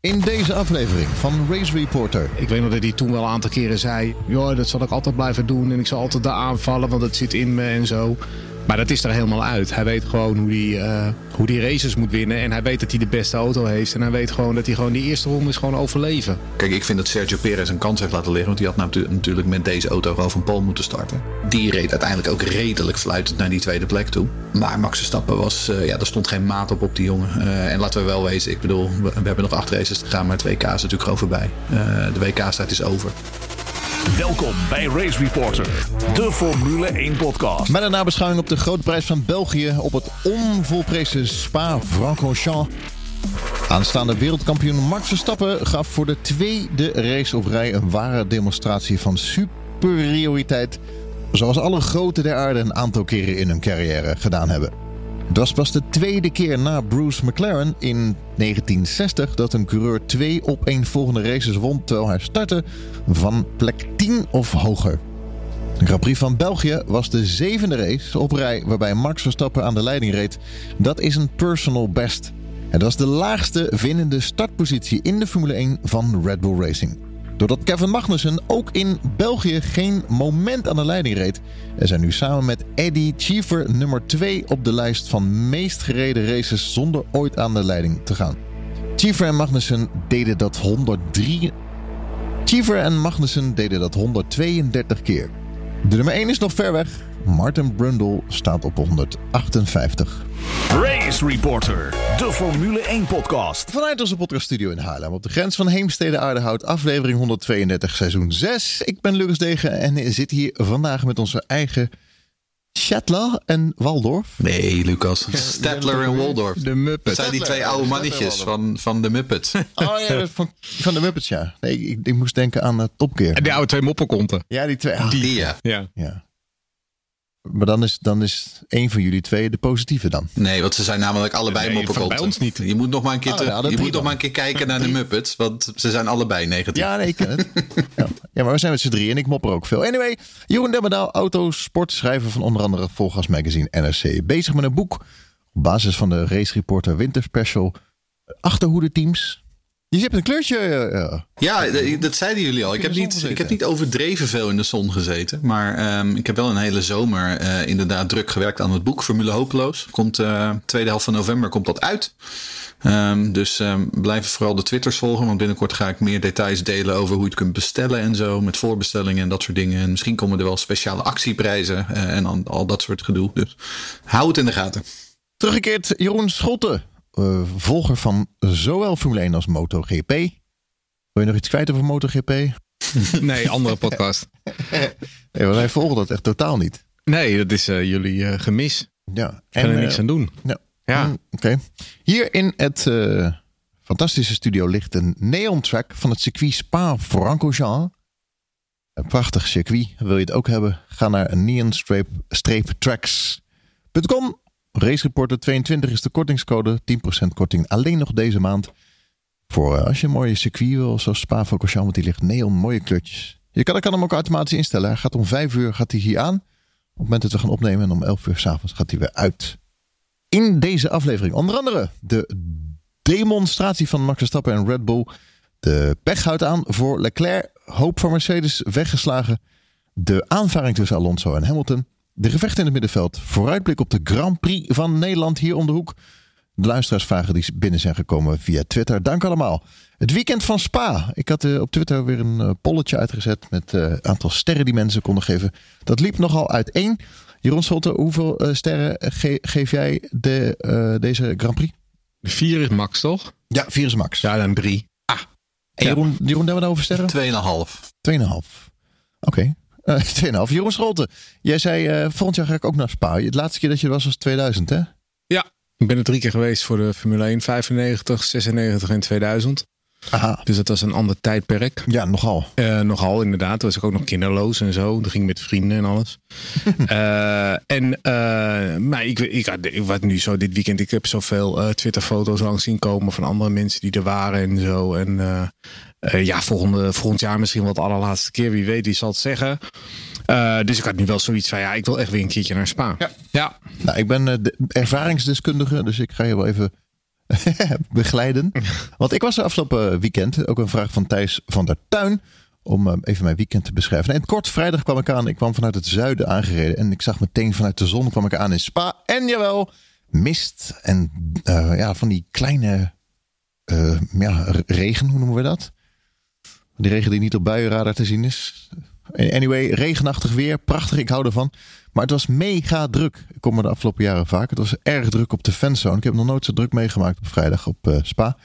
In deze aflevering van Race Reporter. Ik weet nog dat hij toen wel een aantal keren zei: Joh, dat zal ik altijd blijven doen. En ik zal altijd daar aanvallen, want het zit in me en zo. Maar dat is er helemaal uit. Hij weet gewoon hoe hij, uh, hoe die races moet winnen. En hij weet dat hij de beste auto heeft. En hij weet gewoon dat hij gewoon die eerste ronde is gewoon overleven. Kijk, ik vind dat Sergio Perez een kans heeft laten liggen. Want hij had natuurlijk met deze auto gewoon van Paul moeten starten. Die reed uiteindelijk ook redelijk fluitend naar die tweede plek toe. Maar Max Verstappen was, uh, ja, er stond geen maat op op die jongen. Uh, en laten we wel wezen, ik bedoel, we, hebben nog acht races te gaan. Maar het WK is natuurlijk gewoon voorbij. de WK-start is over. Welkom bij Race Reporter, de Formule 1 podcast. Met een nabeschouwing op de grote prijs van België op het onvolprezen Spa-Francorchamps. Aanstaande wereldkampioen Max Verstappen gaf voor de tweede race op rij een ware demonstratie van superioriteit. Zoals alle grote der aarde een aantal keren in hun carrière gedaan hebben. Dat was de tweede keer na Bruce McLaren in 1960 dat een coureur twee op één volgende races won terwijl hij startte van plek 10 of hoger. De Grand Prix van België was de zevende race op rij waarbij Max Verstappen aan de leiding reed. Dat is een personal best. Het was de laagste winnende startpositie in de Formule 1 van Red Bull Racing. Doordat Kevin Magnussen ook in België geen moment aan de leiding reed, er zijn nu samen met Eddie Cheever nummer 2 op de lijst van meest gereden races zonder ooit aan de leiding te gaan. Cheever en Magnussen deden dat 103. Cheever en Magnussen deden dat 132 keer. De nummer 1 is nog ver weg. Martin Brundle staat op 158. Race Reporter, de Formule 1 podcast. Vanuit onze podcaststudio in Haarlem op de grens van Heemstede Aardehout, aflevering 132, seizoen 6. Ik ben Lucas Degen en zit hier vandaag met onze eigen Shetler en Waldorf. Nee, Lucas. Stadler en Waldorf. De Muppets. Dat zijn die twee oude mannetjes van, van de Muppets. Oh ja, van, van de Muppets, ja. Nee, ik, ik moest denken aan uh, Top Gear. En die oude twee moppenkonten. Ja, die twee. Ah, die, ja. ja. ja. Maar dan is, dan is één van jullie twee de positieve dan. Nee, want ze zijn namelijk allebei Nee, bij ons niet. Je moet nog maar een keer, Oh, te- ja, dat je moet nog maar een keer kijken naar de Muppets. Want ze zijn allebei negatief. Ja, nee, ik ken het. ja. ja, maar we zijn met z'n drie en ik mopper ook veel. Anyway, Jeroen Demmerdaal, autosport, schrijver van onder andere Volgas Magazine NRC. Bezig met een boek op basis van de Race Reporter Winter Special. Achterhoede teams. Je hebt een kleurtje. eh, eh, Ja, dat zeiden jullie al. Ik heb, niet, ik heb niet overdreven veel in de zon gezeten. Maar ehm, ik heb wel een hele zomer eh, inderdaad druk gewerkt aan het boek Formule Hopeloos. Komt eh, tweede helft van november komt dat uit. Ehm, dus ehm, blijf vooral de Twitters volgen. Want binnenkort ga ik meer details delen over hoe je het kunt bestellen en zo. Met voorbestellingen en dat soort dingen. En misschien komen er wel speciale actieprijzen en dan al dat soort gedoe. Dus hou het in de gaten. Teruggekeerd Jeroen Scholte, eh, volger van zowel Formule 1 als MotoGP. Wil je nog iets kwijt over MotoGP? Nee, andere podcast. Nee, want wij volgen dat echt totaal niet. Nee, dat is eh, jullie eh, gemis. Ja. Kan er niks aan doen. Ja. Ja. Mm, Oké. Hier in het fantastische studio ligt een neon track van het circuit Spa-Francorchamps. Een prachtig circuit. Wil je het ook hebben? Ga naar neon-tracks.com. Race Reporter 22 is de kortingscode. 10% korting alleen nog deze maand. Voor eh, als je een mooie circuit wil, zoals Spa-Francorchamps, want die ligt neon, mooie kleurtjes. Je kan, kan hem ook automatisch instellen. Hij gaat om 5 uur gaat hij hier aan. Op het moment dat we gaan opnemen en om 11 uur s'avonds gaat hij weer uit in deze aflevering. Onder andere de demonstratie van Max Verstappen en Red Bull. De pech houdt aan voor Leclerc. Hoop voor Mercedes weggeslagen. De aanvaring tussen Alonso en Hamilton. De gevechten in het middenveld. Vooruitblik op de Grand Prix van Nederland hier om de hoek. De luisteraarsvragen die binnen zijn gekomen via Twitter. Dank allemaal. Het weekend van Spa. Ik had eh, op Twitter weer een eh, polletje uitgezet met eh, het aantal sterren die mensen konden geven. Dat liep nogal uiteen. Jeroen Scholte, hoeveel eh, sterren ge- geef jij de, eh, deze Grand Prix? De vier is max, toch? Ja, Virus Max. Ja, dan drie. En Jeroen, Jeroen, hebben we nou over sterren? 2,5. 2,5. Oké. Eh, 2,5. Jeroen Scholte, jij zei eh, volgend jaar ga ik ook naar Spa. Het laatste keer dat je was was 2000, hè? Ja. Ik ben er drie keer geweest voor de Formule 1. 95, 96 en 2000. Aha. Dus dat was een ander tijdperk. Ja, nogal. Eh, nogal inderdaad. Toen was ik ook nog kinderloos en zo. Dat ging met vrienden en alles. Eh, en eh, maar ik, ik, had- ik wat nu zo dit weekend. Ik heb zoveel eh Twitter-foto's langs zien komen van andere mensen die er waren en zo. En eh, eh, ja, volgende, volgend jaar misschien wel de allerlaatste keer. Wie weet, wie zal het zeggen. Eh, dus ik had nu wel zoiets van ja, ik wil echt weer een keertje naar Spa. Ja. ja. Nou, ik ben de ervaringsdeskundige, dus ik ga je wel even begeleiden. Want ik was er afgelopen weekend, ook een vraag van Thijs van der Tuin, om eh, even mijn weekend te beschrijven. En kort vrijdag kwam ik aan, ik kwam vanuit het zuiden aangereden en ik zag meteen vanuit de zon kwam ik aan in Spa. En jawel, mist en uh, ja, van die kleine ja, regen, hoe noemen we dat? Die regen die niet op buienradar te zien is. Anyway, regenachtig weer, prachtig, ik hou ervan. Maar het was mega druk. Ik kom er de afgelopen jaren vaak. Het was erg druk op de fanzone. Ik heb nog nooit zo druk meegemaakt op vrijdag op uh, Spa.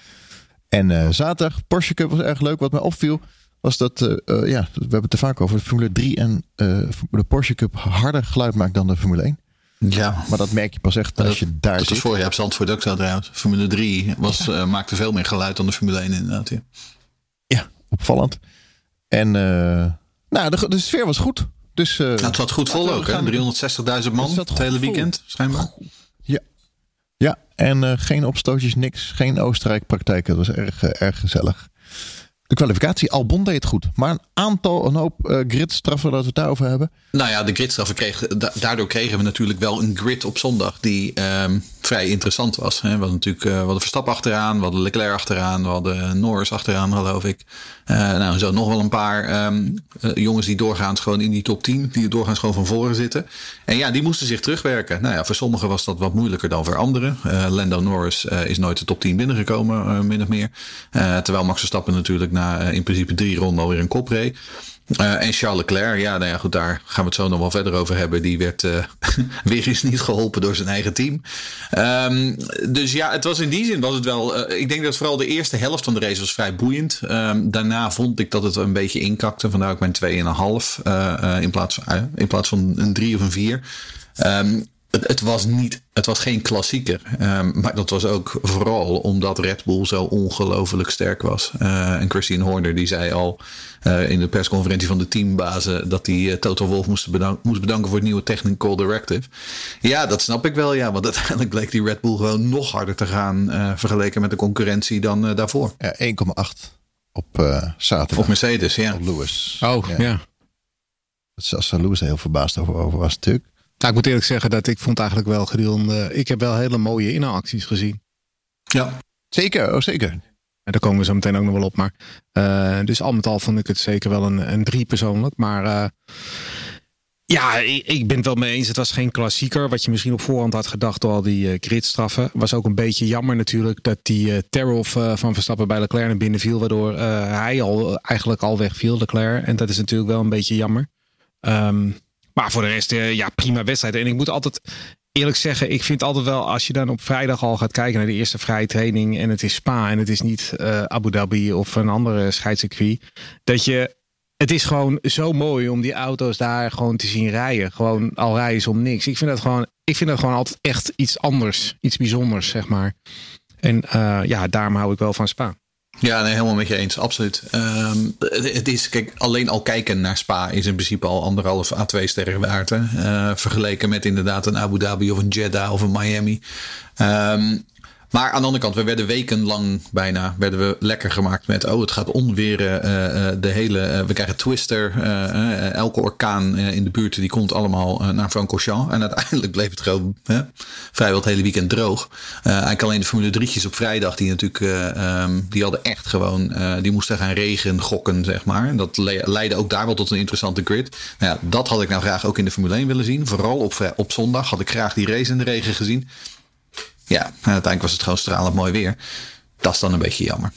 En uh, zaterdag, Porsche Cup was erg leuk. Wat mij opviel, was dat, uh, ja, we hebben het er vaak over, de Formule 3 en de Porsche Cup harder geluid maakt dan de Formule 1. Ja. Maar dat merk je pas echt als je daar dat zit. vorig jaar op Zandvoort ook zo trouwens. Formule 3 was, ja. maakte veel meer geluid dan de Formule 1 inderdaad. Ja, ja opvallend. En nou, de, de sfeer was goed. Dus, uh, nou, het zat goed vol ook, 360.000 man het hele weekend, schijnbaar. Ja, ja. en uh, geen opstootjes, niks. Geen Oostenrijk-praktijken. Dat was erg, uh, erg gezellig. De kwalificatie, Albon deed het goed. Maar een aantal, een hoop uh, gridstraffen dat we het daarover hebben. Nou ja, de gridstraffen kregen, da daardoor kregen we natuurlijk wel een grid op zondag die um, vrij interessant was. Hè. We hadden natuurlijk uh, we hadden Verstappen achteraan, we hadden Leclerc achteraan, we hadden Norris achteraan, geloof ik. Uh, nou, zo nog wel een paar um, jongens die doorgaans gewoon in die top 10, die doorgaans gewoon van voren zitten. En ja, die moesten zich terugwerken. Nou ja, voor sommigen was dat wat moeilijker dan voor anderen. Lando Norris is nooit de top 10 binnengekomen, min of meer. terwijl Max Verstappen natuurlijk na in principe drie ronden alweer een kop. Uh, en Charles Leclerc, ja, nou ja, goed, daar gaan we het zo nog wel verder over hebben. Die werd uh, weer eens niet geholpen door zijn eigen team. Um, dus ja, het was in die zin was het wel. Uh, ik denk dat vooral de eerste helft van de race was vrij boeiend. Um, daarna vond ik dat het een beetje inkakte. Vandaar ook mijn 2,5 in, plaats van, in plaats van een 3 of een 4. Um, het, het, was niet, het was geen klassieker. Um, maar dat was ook vooral omdat Red Bull zo ongelooflijk sterk was. Uh, en Christian Horner die zei al uh, in de persconferentie van de teambazen dat hij uh, Toto Wolff moest, bedank, moest bedanken voor het nieuwe Technical Directive. Ja, dat snap ik wel, ja. Want uiteindelijk bleek die Red Bull gewoon nog harder te gaan vergeleken met de concurrentie dan daarvoor. Ja, 1,8 op zaterdag. Op Mercedes, ja. Op Lewis. Oh, ja. ja. Zelfs Lewis er heel verbaasd over, over was natuurlijk. Nou, ik moet eerlijk zeggen dat ik vond eigenlijk wel gedurende... Ik heb wel hele mooie inhaalacties gezien. Ja. Zeker, oh zeker. En daar komen we zo meteen ook nog wel op. Maar, uh, dus al met al vond ik het zeker wel een, een drie persoonlijk. Maar uh, ja, ik, ik, ben het wel mee eens. Het was geen klassieker. Wat je misschien op voorhand had gedacht door al die gridstraffen. Was ook een beetje jammer natuurlijk dat die Terrell van Verstappen bij Leclerc naar binnen viel. Waardoor hij al eigenlijk al wegviel, Leclerc. En dat is natuurlijk wel een beetje jammer. Um, maar voor de rest, ja, prima wedstrijd. En ik moet altijd eerlijk zeggen, ik vind altijd wel, als je dan op vrijdag al gaat kijken naar de eerste vrije training en het is Spa en het is niet uh, Abu Dhabi of een andere scheidscircuit, dat je, het is gewoon zo mooi om die auto's daar gewoon te zien rijden. Gewoon al rijden ze om niks. Ik vind dat gewoon, ik vind dat gewoon altijd echt iets anders, iets bijzonders, zeg maar. En uh, ja, daarom hou ik wel van Spa. Ja, nee, helemaal met je eens, absoluut. Um, het is, kijk, alleen al kijken naar Spa is in principe al anderhalf à twee sterren waard. Uh, vergeleken met inderdaad een Abu Dhabi of een Jeddah of een Miami. Um, maar aan de andere kant, we werden wekenlang bijna werden we lekker gemaakt met... oh, het gaat onweren, uh, de hele... Uh, we krijgen Twister, elke orkaan in de buurt... die komt allemaal naar Francorchamps. En uiteindelijk bleef het gewoon vrijwel het hele weekend droog. eigenlijk alleen de Formule 3'tjes op vrijdag... die natuurlijk, um, die hadden echt gewoon... die moesten gaan regen gokken, zeg maar. En dat le leidde ook daar wel tot een interessante grid. Nou ja, dat had ik nou graag ook in de Formule 1 willen zien. Vooral op, op zondag had ik graag die race in de regen gezien... Ja, en uiteindelijk was het gewoon stralend mooi weer. Dat is dan een beetje jammer.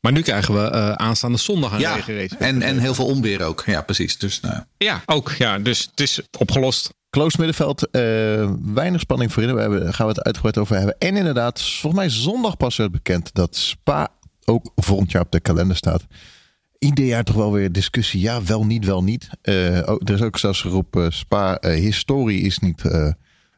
Maar nu krijgen we uh, aanstaande zondag een ja, regenrace. En, en heel veel onweer ook. Ja, precies. Dus, nou. Ja, ook. Ja, dus het is opgelost. Close middenveld, uh, weinig spanning voorin. Daar hebben, gaan we het uitgebreid over hebben. En inderdaad, volgens mij zondag pas werd bekend dat Spa ook volgend jaar op de kalender staat. Ieder jaar toch wel weer discussie. Ja, wel niet, wel niet. Uh, er is ook zelfs geroepen, Spa historie is niet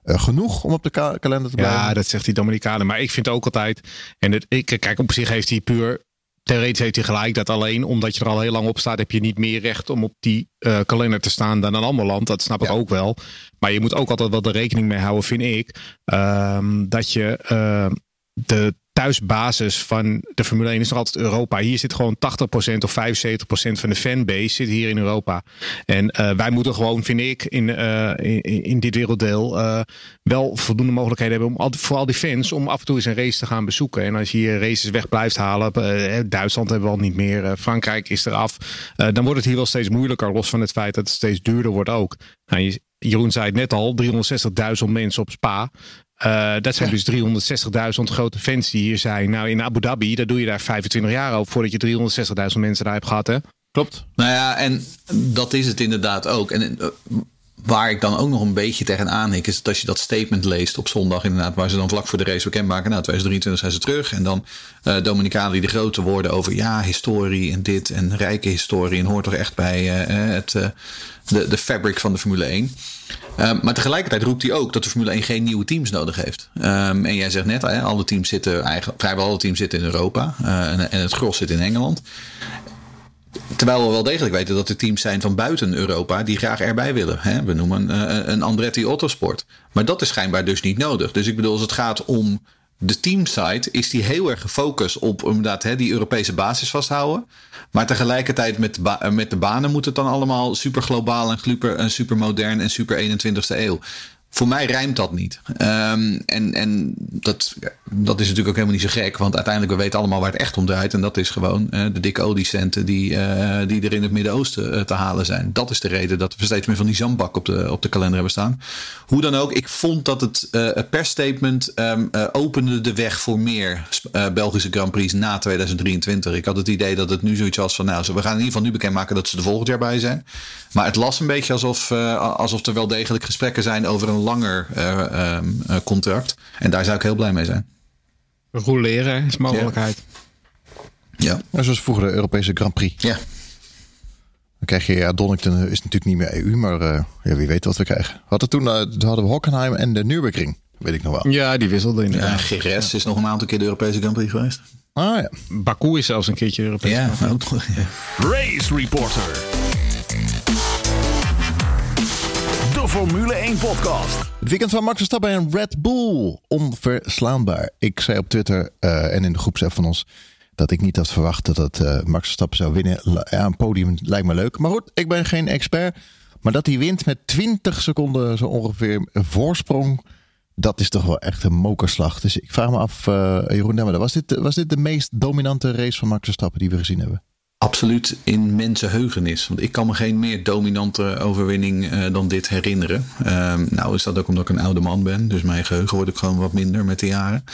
uh, genoeg om op de ka kalender te blijven. Ja, dat zegt die Dominicanen. Maar ik vind ook altijd. En het, ik, kijk, op zich heeft hij puur. Theoretisch heeft hij gelijk dat alleen omdat je er al heel lang op staat, heb je niet meer recht om op die uh, kalender te staan dan een ander land. Dat snap ik ja. ook wel. Maar je moet ook altijd wel de rekening mee houden, vind ik. Um, dat je uh, de thuisbasis van de Formule 1 is nog altijd Europa. Hier zit gewoon 80% of 75% van de fanbase zit hier in Europa. En uh, wij moeten gewoon, vind ik, in, uh, in, in, dit werelddeel uh, wel voldoende mogelijkheden hebben om al die fans om af en toe eens een race te gaan bezoeken. En als je hier races weg blijft halen, Duitsland hebben we al niet meer, Frankrijk is eraf, dan wordt het hier wel steeds moeilijker. Los van het feit dat het steeds duurder wordt ook. Nou, je, Jeroen zei het net al, 360.000 mensen op Spa. Uh, dat zijn dus 360.000 grote fans die hier zijn. Nou, in Abu Dhabi, daar doe je daar 25 jaar over voordat je 360.000 mensen daar hebt gehad, hè? Klopt. Nou ja, en dat is het inderdaad ook. En uh, waar ik dan ook nog een beetje tegenaan hik, is dat als je dat statement leest op zondag, inderdaad, waar ze dan vlak voor de race bekendmaken, nou, 2023 zijn ze terug. En dan uh, Dominicalen die de grote woorden over ja, historie en dit en rijke historie en hoort toch echt bij het, de, de fabric van de Formule 1. Um, maar tegelijkertijd roept hij ook dat de Formule 1 geen nieuwe teams nodig heeft. Um, en jij zegt net, alle teams zitten eigenlijk, vrijwel alle teams zitten in Europa. En, en, het gros zit in Engeland. Terwijl we wel degelijk weten dat er teams zijn van buiten Europa die graag erbij willen. Hè? We noemen uh, een Andretti Autosport. Maar dat is schijnbaar dus niet nodig. Dus ik bedoel, als het gaat om de teamsite, is die heel erg gefocust op inderdaad hè, die Europese basis vasthouden. Maar tegelijkertijd met, met de banen moet het dan allemaal super globaal en super, super modern en super 21ste eeuw. Voor mij rijmt dat niet. Um, en en dat, dat is natuurlijk ook helemaal niet zo gek. Want uiteindelijk, we weten allemaal waar het echt om draait. En dat is gewoon uh, de dikke oliecenten die, uh, die er in het Midden-Oosten uh, te halen zijn. Dat is de reden dat we steeds meer van die zandbak op de, op de kalender hebben staan. Hoe dan ook, ik vond dat het persstatement um, opende de weg voor meer Belgische Grand Prix na 2023. Ik had het idee dat het nu zoiets was van, nou, we gaan in ieder geval nu bekendmaken dat ze er volgend jaar bij zijn. Maar het las een beetje alsof, alsof er wel degelijk gesprekken zijn over een langer uh, um, contract. En daar zou ik heel blij mee zijn. Roleren is mogelijkheid. Ja. ja. Zoals vroeger de Europese Grand Prix. Ja. Dan krijg je, ja, Donington is natuurlijk niet meer EU, maar uh, ja, wie weet wat we krijgen. Hadden toen, uh, hadden we Hockenheim en de Nürburgring, weet ik nog wel. Ja, die wisselden in. Ja, GRS ja. is nog een aantal keer de Europese Grand Prix geweest. Ah ja. Baku is zelfs een keertje Europees. Ja, ook, ja. Race Reporter. Formule 1 podcast. Het weekend van Max Verstappen en Red Bull. Onverslaanbaar. Ik zei op Twitter uh, en in de groepsapp van ons dat ik niet had verwacht dat uh, Max Verstappen zou winnen. Ja, een podium lijkt me leuk. Maar goed, ik ben geen expert. Maar dat hij wint met 20 seconden zo ongeveer voorsprong. Dat is toch wel echt een mokerslag. Dus ik vraag me af, uh, Jeroen Demmer, was dit, was dit de meest dominante race van Max Verstappen die we gezien hebben? Absoluut in mensenheugenis. Want ik kan me geen meer dominante overwinning uh, dan dit herinneren. Uh, nou is dat ook omdat ik een oude man ben. Dus mijn geheugen wordt ook gewoon wat minder met de jaren.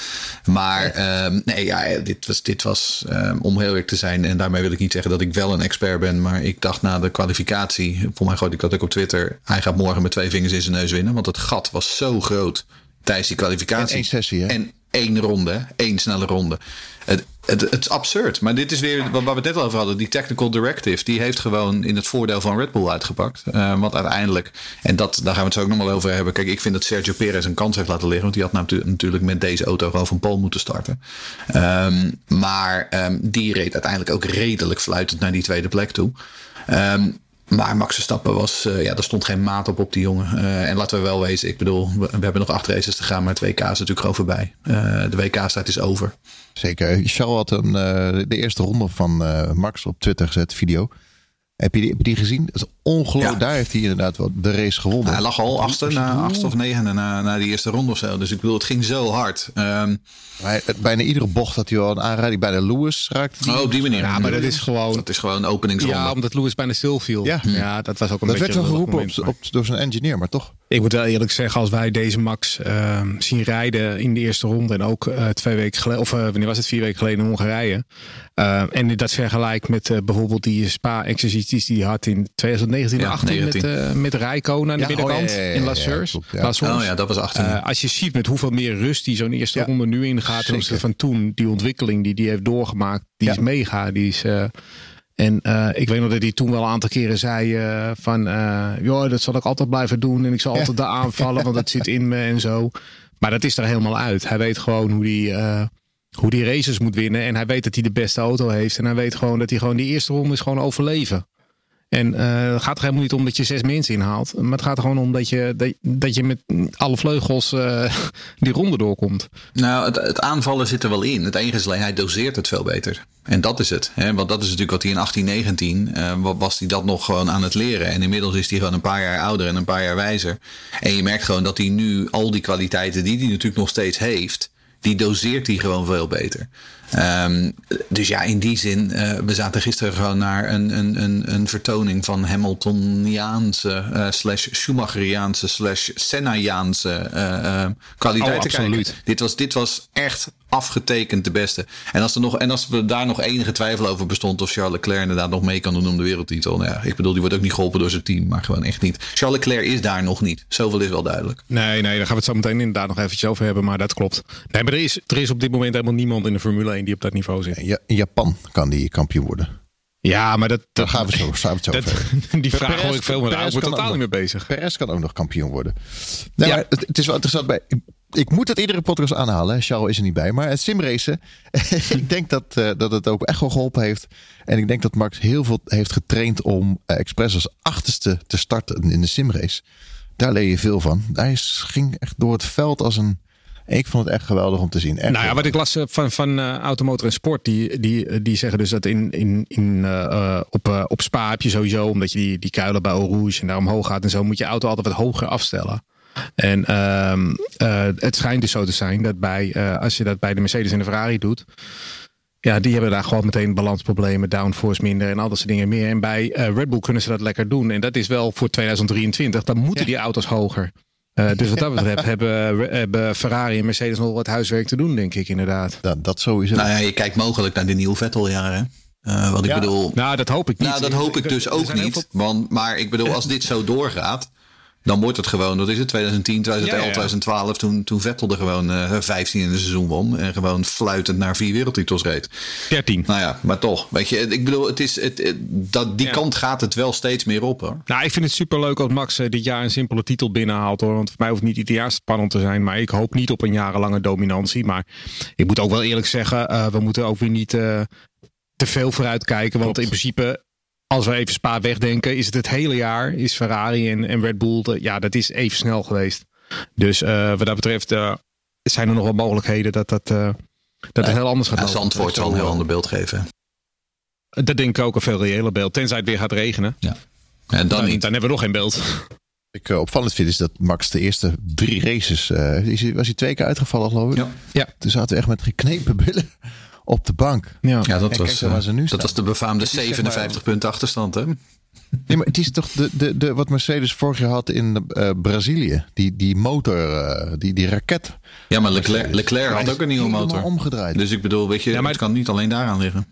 Maar uh, nee, ja, dit was, dit was ehm, om heel eerlijk te zijn. En daarmee wil ik niet zeggen dat ik wel een expert ben. Maar ik dacht na de kwalificatie. Voor mij gooide ik dat ook op Twitter. Hij gaat morgen met twee vingers in zijn neus winnen. Want het gat was zo groot tijdens die kwalificatie. En één sessie, hè? En één ronde, één snelle ronde. Het, het, het, is absurd. Maar dit is weer wat we het net over hadden. Die technical directive. Die heeft gewoon in het voordeel van Red Bull uitgepakt. Uh, want uiteindelijk. En dat, daar gaan we het zo ook nog wel over hebben. Kijk, ik vind dat Sergio Perez een kans heeft laten liggen. Want die had natuurlijk met deze auto gewoon van Pol moeten starten. Um, maar um, die reed uiteindelijk ook redelijk fluitend naar die tweede plek toe. Um, maar Max Verstappen was, uh, ja, er stond geen maat op op die jongen. Uh, en laten we wel wezen, ik bedoel, we, hebben nog acht races te gaan, maar het WK is natuurlijk gewoon voorbij. Uh, de WK-strijd is over. Zeker. Charles had een, de eerste ronde van Max op Twitter gezet, video. Heb je die, die gezien? Dat is ongelooflijk. Ja. Daar heeft hij inderdaad wel de race gewonnen. Hij lag al achtste, na achtste of negende na, na die eerste ronde of zo. Dus ik bedoel, het ging zo hard. Um, hij, bijna iedere bocht had hij wel een aanrijding. Bijna Lewis raakte die. Oh, op die manier. Ja, maar dat is gewoon... Dat is gewoon een openingsronde. Ja, omdat Lewis bijna stil viel. Ja, ja dat was ook een dat beetje... Dat werd wel geroepen op, op, door zijn engineer, maar toch? Ik moet wel eerlijk zeggen, als wij deze Max uh, zien rijden in de eerste ronde... en ook uh, twee weken geleden, of uh, wanneer was het, vier weken geleden in Hongarije... en dat vergelijkt met bijvoorbeeld die spa-exercities die hij had in 2019 ja, 18 19. met, met Rijkonen aan de binnenkant oh, ja, in La Source. Oh ja, dat was 18. Uh, als je ziet met hoeveel meer rust die zo'n eerste ronde nu ingaat ten opzichte van toen, die ontwikkeling die die heeft doorgemaakt, die is mega. Die is, uh, en uh, ik weet nog dat hij toen wel een aantal keren zei uh, van, uh, joh, dat zal ik altijd blijven doen en ik zal altijd daar aanvallen, want dat zit in me en zo. Maar dat is er helemaal uit. Hij weet gewoon hoe die, uh, hoe die races moet winnen en hij weet dat hij de beste auto heeft en hij weet gewoon dat hij gewoon die eerste ronde is gewoon overleven. En uh, het gaat er helemaal niet om dat je zes mensen inhaalt. Maar het gaat er gewoon om dat je, dat, je met alle vleugels uh, die ronde doorkomt. Nou, het, het, aanvallen zit er wel in. Het enige is alleen, hij doseert het veel beter. En dat is het. Hè? Want dat is natuurlijk wat hij in 1819 uh, was hij dat nog gewoon aan het leren. En inmiddels is hij gewoon een paar jaar ouder en een paar jaar wijzer. En je merkt gewoon dat hij nu al die kwaliteiten die hij natuurlijk nog steeds heeft die doseert hij gewoon veel beter. Um, dus ja, in die zin, uh, we zaten gisteren gewoon naar een, een, een, een vertoning van Hamiltoniaanse uh, slash Schumacheriaanse slash Sennajaanse uh, kwaliteiten. Oh, absoluut. Dit was, dit was echt afgetekend de beste. En als, er nog, en als er daar nog enige twijfel over bestond of Charles Leclerc inderdaad nog mee kan doen om de wereldtitel. Nou ja, ik bedoel, die wordt ook niet geholpen door zijn team, maar gewoon echt niet. Charles Leclerc is daar nog niet. Zoveel is wel duidelijk. Nee, nee, daar gaan we het zo meteen inderdaad nog eventjes over hebben, maar dat klopt. Nee, maar er is, er is op dit moment helemaal niemand in de Formule 1 die op dat niveau zit. Ja, in Japan kan die kampioen worden. Ja, maar dat... Daar gaan we zo, gaan we het zo dat, Die vraag hoor ik veel meer. Ik word totaal niet meer bezig. Perez kan ook nog kampioen worden. Nee, ja. maar het, het, is wel interessant. Bij, ik moet het iedere podcast aanhalen. Charles is er niet bij. Maar het simracen. ik denk dat, uh, dat het ook echt wel geholpen heeft. En ik denk dat Max heel veel heeft getraind om uh, expres als achterste te starten in de simrace. Daar leer je veel van. Hij ging echt door het veld als een ik vond het echt geweldig om te zien. Echt nou ja, wat ik las van, van uh, Automotor en Sport, die, die, die zeggen dus dat in, in, in, uh, op, uh, op Spa heb je sowieso, omdat je die, die kuilen bij Eau Rouge en daar omhoog gaat en zo, moet je auto altijd wat hoger afstellen. En uh, uh, het schijnt dus zo te zijn dat bij, uh, als je dat bij de Mercedes en de Ferrari doet. Ja, die hebben daar gewoon meteen balansproblemen, downforce minder en al dat soort dingen meer. En bij Red Bull kunnen ze dat lekker doen. En dat is wel voor 2023. Dan moeten ja. die auto's hoger. Uh, dus wat dat betreft hebben, hebben Ferrari en Mercedes nog wat huiswerk te doen, denk ik inderdaad. Dat, dat sowieso. Nou ja, je kijkt mogelijk naar de nieuwe Vettel-jaren. Uh, wat ik ja. bedoel. Nou, dat hoop ik niet. Nou, dat hoop ik dus ook niet. Veel... Want, maar ik bedoel, als dit zo doorgaat. Dan wordt het gewoon, dat is het, 2010, 2011, ja, ja. 2012. Toen, toen Vettel er gewoon uh, 15 in de seizoen won. En gewoon fluitend naar vier wereldtitels reed. 13. Nou ja, maar toch. Weet je, ik bedoel, het is, het, het dat, die ja. kant gaat het wel steeds meer op hoor. Nou, ik vind het super leuk als Max uh, dit jaar een simpele titel binnenhaalt hoor. Want voor mij hoeft niet ieder jaar spannend te zijn. Maar ik hoop niet op een jarenlange dominantie. Maar ik moet ook wel eerlijk zeggen, uh, we moeten ook weer niet te veel vooruit kijken. Want in principe als we even Spa wegdenken, is het het hele jaar, is Ferrari en, en Red Bull, de, ja, dat is even snel geweest. Dus uh, wat dat betreft uh, zijn er nog wel mogelijkheden dat, dat, uh, dat het heel anders gaat lopen. Zandvoort zal een heel ander beeld geven. Dat denk ik ook een veel reëler beeld, tenzij het weer gaat regenen. Ja. En dan, dan, dan hebben we nog geen beeld. Ik uh, opvallend vind is dat Max de eerste drie races, uh, is, was hij twee keer uitgevallen geloof ik. Ja. ja. Toen zaten we echt met geknepen billen op de bank. Ja, ja dat, was, uh, dat was de befaamde 57 zeg maar, punten achterstand. Hè? Nee, maar het is toch de, de, de, wat Mercedes vorig jaar had in uh, Brazilië. Die, die motor, uh, die, die raket. Ja, maar Leclerc, Leclerc had ook een nieuwe motor. omgedraaid. Dus ik bedoel, weet je, ja, maar het kan niet alleen daaraan liggen.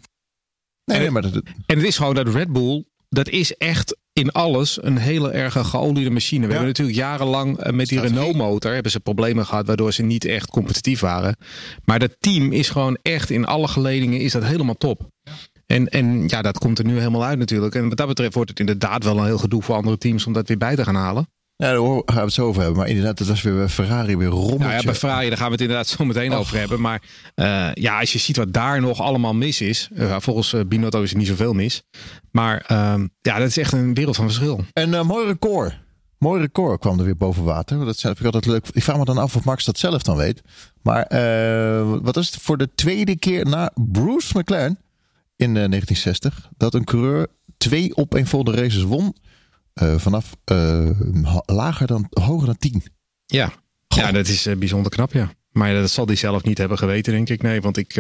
Nee, nee, maar dat, en het is gewoon dat Red Bull, dat is echt in alles een hele erg geoliede machine. We ja. hebben natuurlijk jarenlang met die Renault motor hebben ze problemen gehad waardoor ze niet echt competitief waren. Maar dat team is gewoon echt in alle geledingen is dat helemaal top. Ja. En, en ja, dat komt er nu helemaal uit natuurlijk. En wat dat betreft wordt het inderdaad wel een heel gedoe voor andere teams om dat weer bij te gaan halen. Ja, daar gaan we het zo over hebben. Maar inderdaad, dat was weer bij Ferrari weer rommeltje. Nou ja, bij Ferrari, daar gaan we het inderdaad zo meteen oh. over hebben. Maar uh, ja, als je ziet wat daar nog allemaal mis is. Uh, volgens uh, Binotto is er niet zoveel mis. Maar ja, dat is echt een wereld van verschil. En een mooi record. Mooi record kwam er weer boven water. Dat vind ik altijd leuk. Ik vraag me dan af of Max dat zelf dan weet. Maar wat is het voor de tweede keer na Bruce McLaren in 1960 dat een coureur twee opeenvolgende races won uh, vanaf uh, lager dan hoger dan 10. Ja, ja dat is uh, bijzonder knap, ja. Maar dat zal hij zelf niet hebben geweten, denk ik. Nee, want ik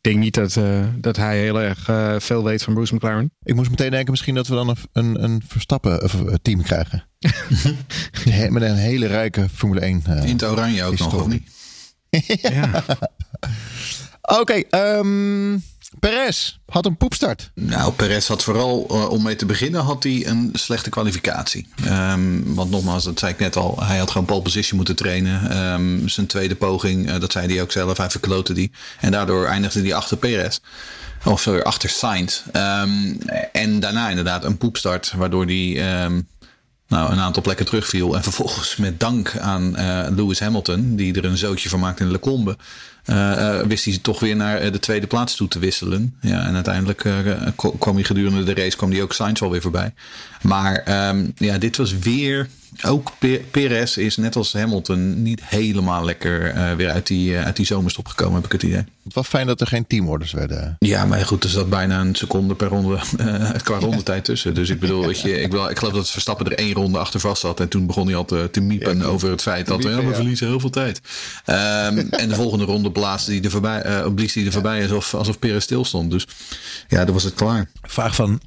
denk niet dat, dat hij heel erg veel weet van Bruce McLaren. Ik moest meteen denken misschien dat we dan een, een, een Verstappen team krijgen. Met een hele rijke Formule 1 In het oranje ook nog, of niet? ja. Oké, okay, um, Perez had een poepstart. Nou, Perez had vooral, uh, om mee te beginnen, had hij een slechte kwalificatie. Um, want nogmaals, dat zei ik net al, hij had gewoon pole position moeten trainen. Um, zijn tweede poging, uh, dat zei hij ook zelf, hij verklote die. En daardoor eindigde hij achter Perez. Of sorry, achter Sainz. Um, en daarna inderdaad een poepstart, waardoor hij nou, een aantal plekken terugviel. En vervolgens met dank aan uh, Lewis Hamilton, die er een zootje van maakte in Lecombe, wist hij toch weer naar de tweede plaats toe te wisselen. Ja, en uiteindelijk kwam hij gedurende de race kwam ook Sainz alweer voorbij. Maar um, ja, dit was weer ook Perez is net als Hamilton niet helemaal lekker uh, weer uit die, uh, uit die zomerstop gekomen, heb ik het idee. Het was fijn dat er geen teamorders werden. Ja, maar goed, er zat bijna een seconde per ronde uh, qua rondetijd tussen. Dus ik bedoel, dat je, ik, wel, ik geloof dat Verstappen er één ronde achter vast zat. En toen begon hij al te, te miepen ja, over het feit dat miepen, ja, we verliezen heel veel tijd. Um, en de volgende ronde blaasde hij er voorbij, blies hij er voorbij alsof, alsof Perez stil stond. Dus ja, dan was het klaar. Vraag van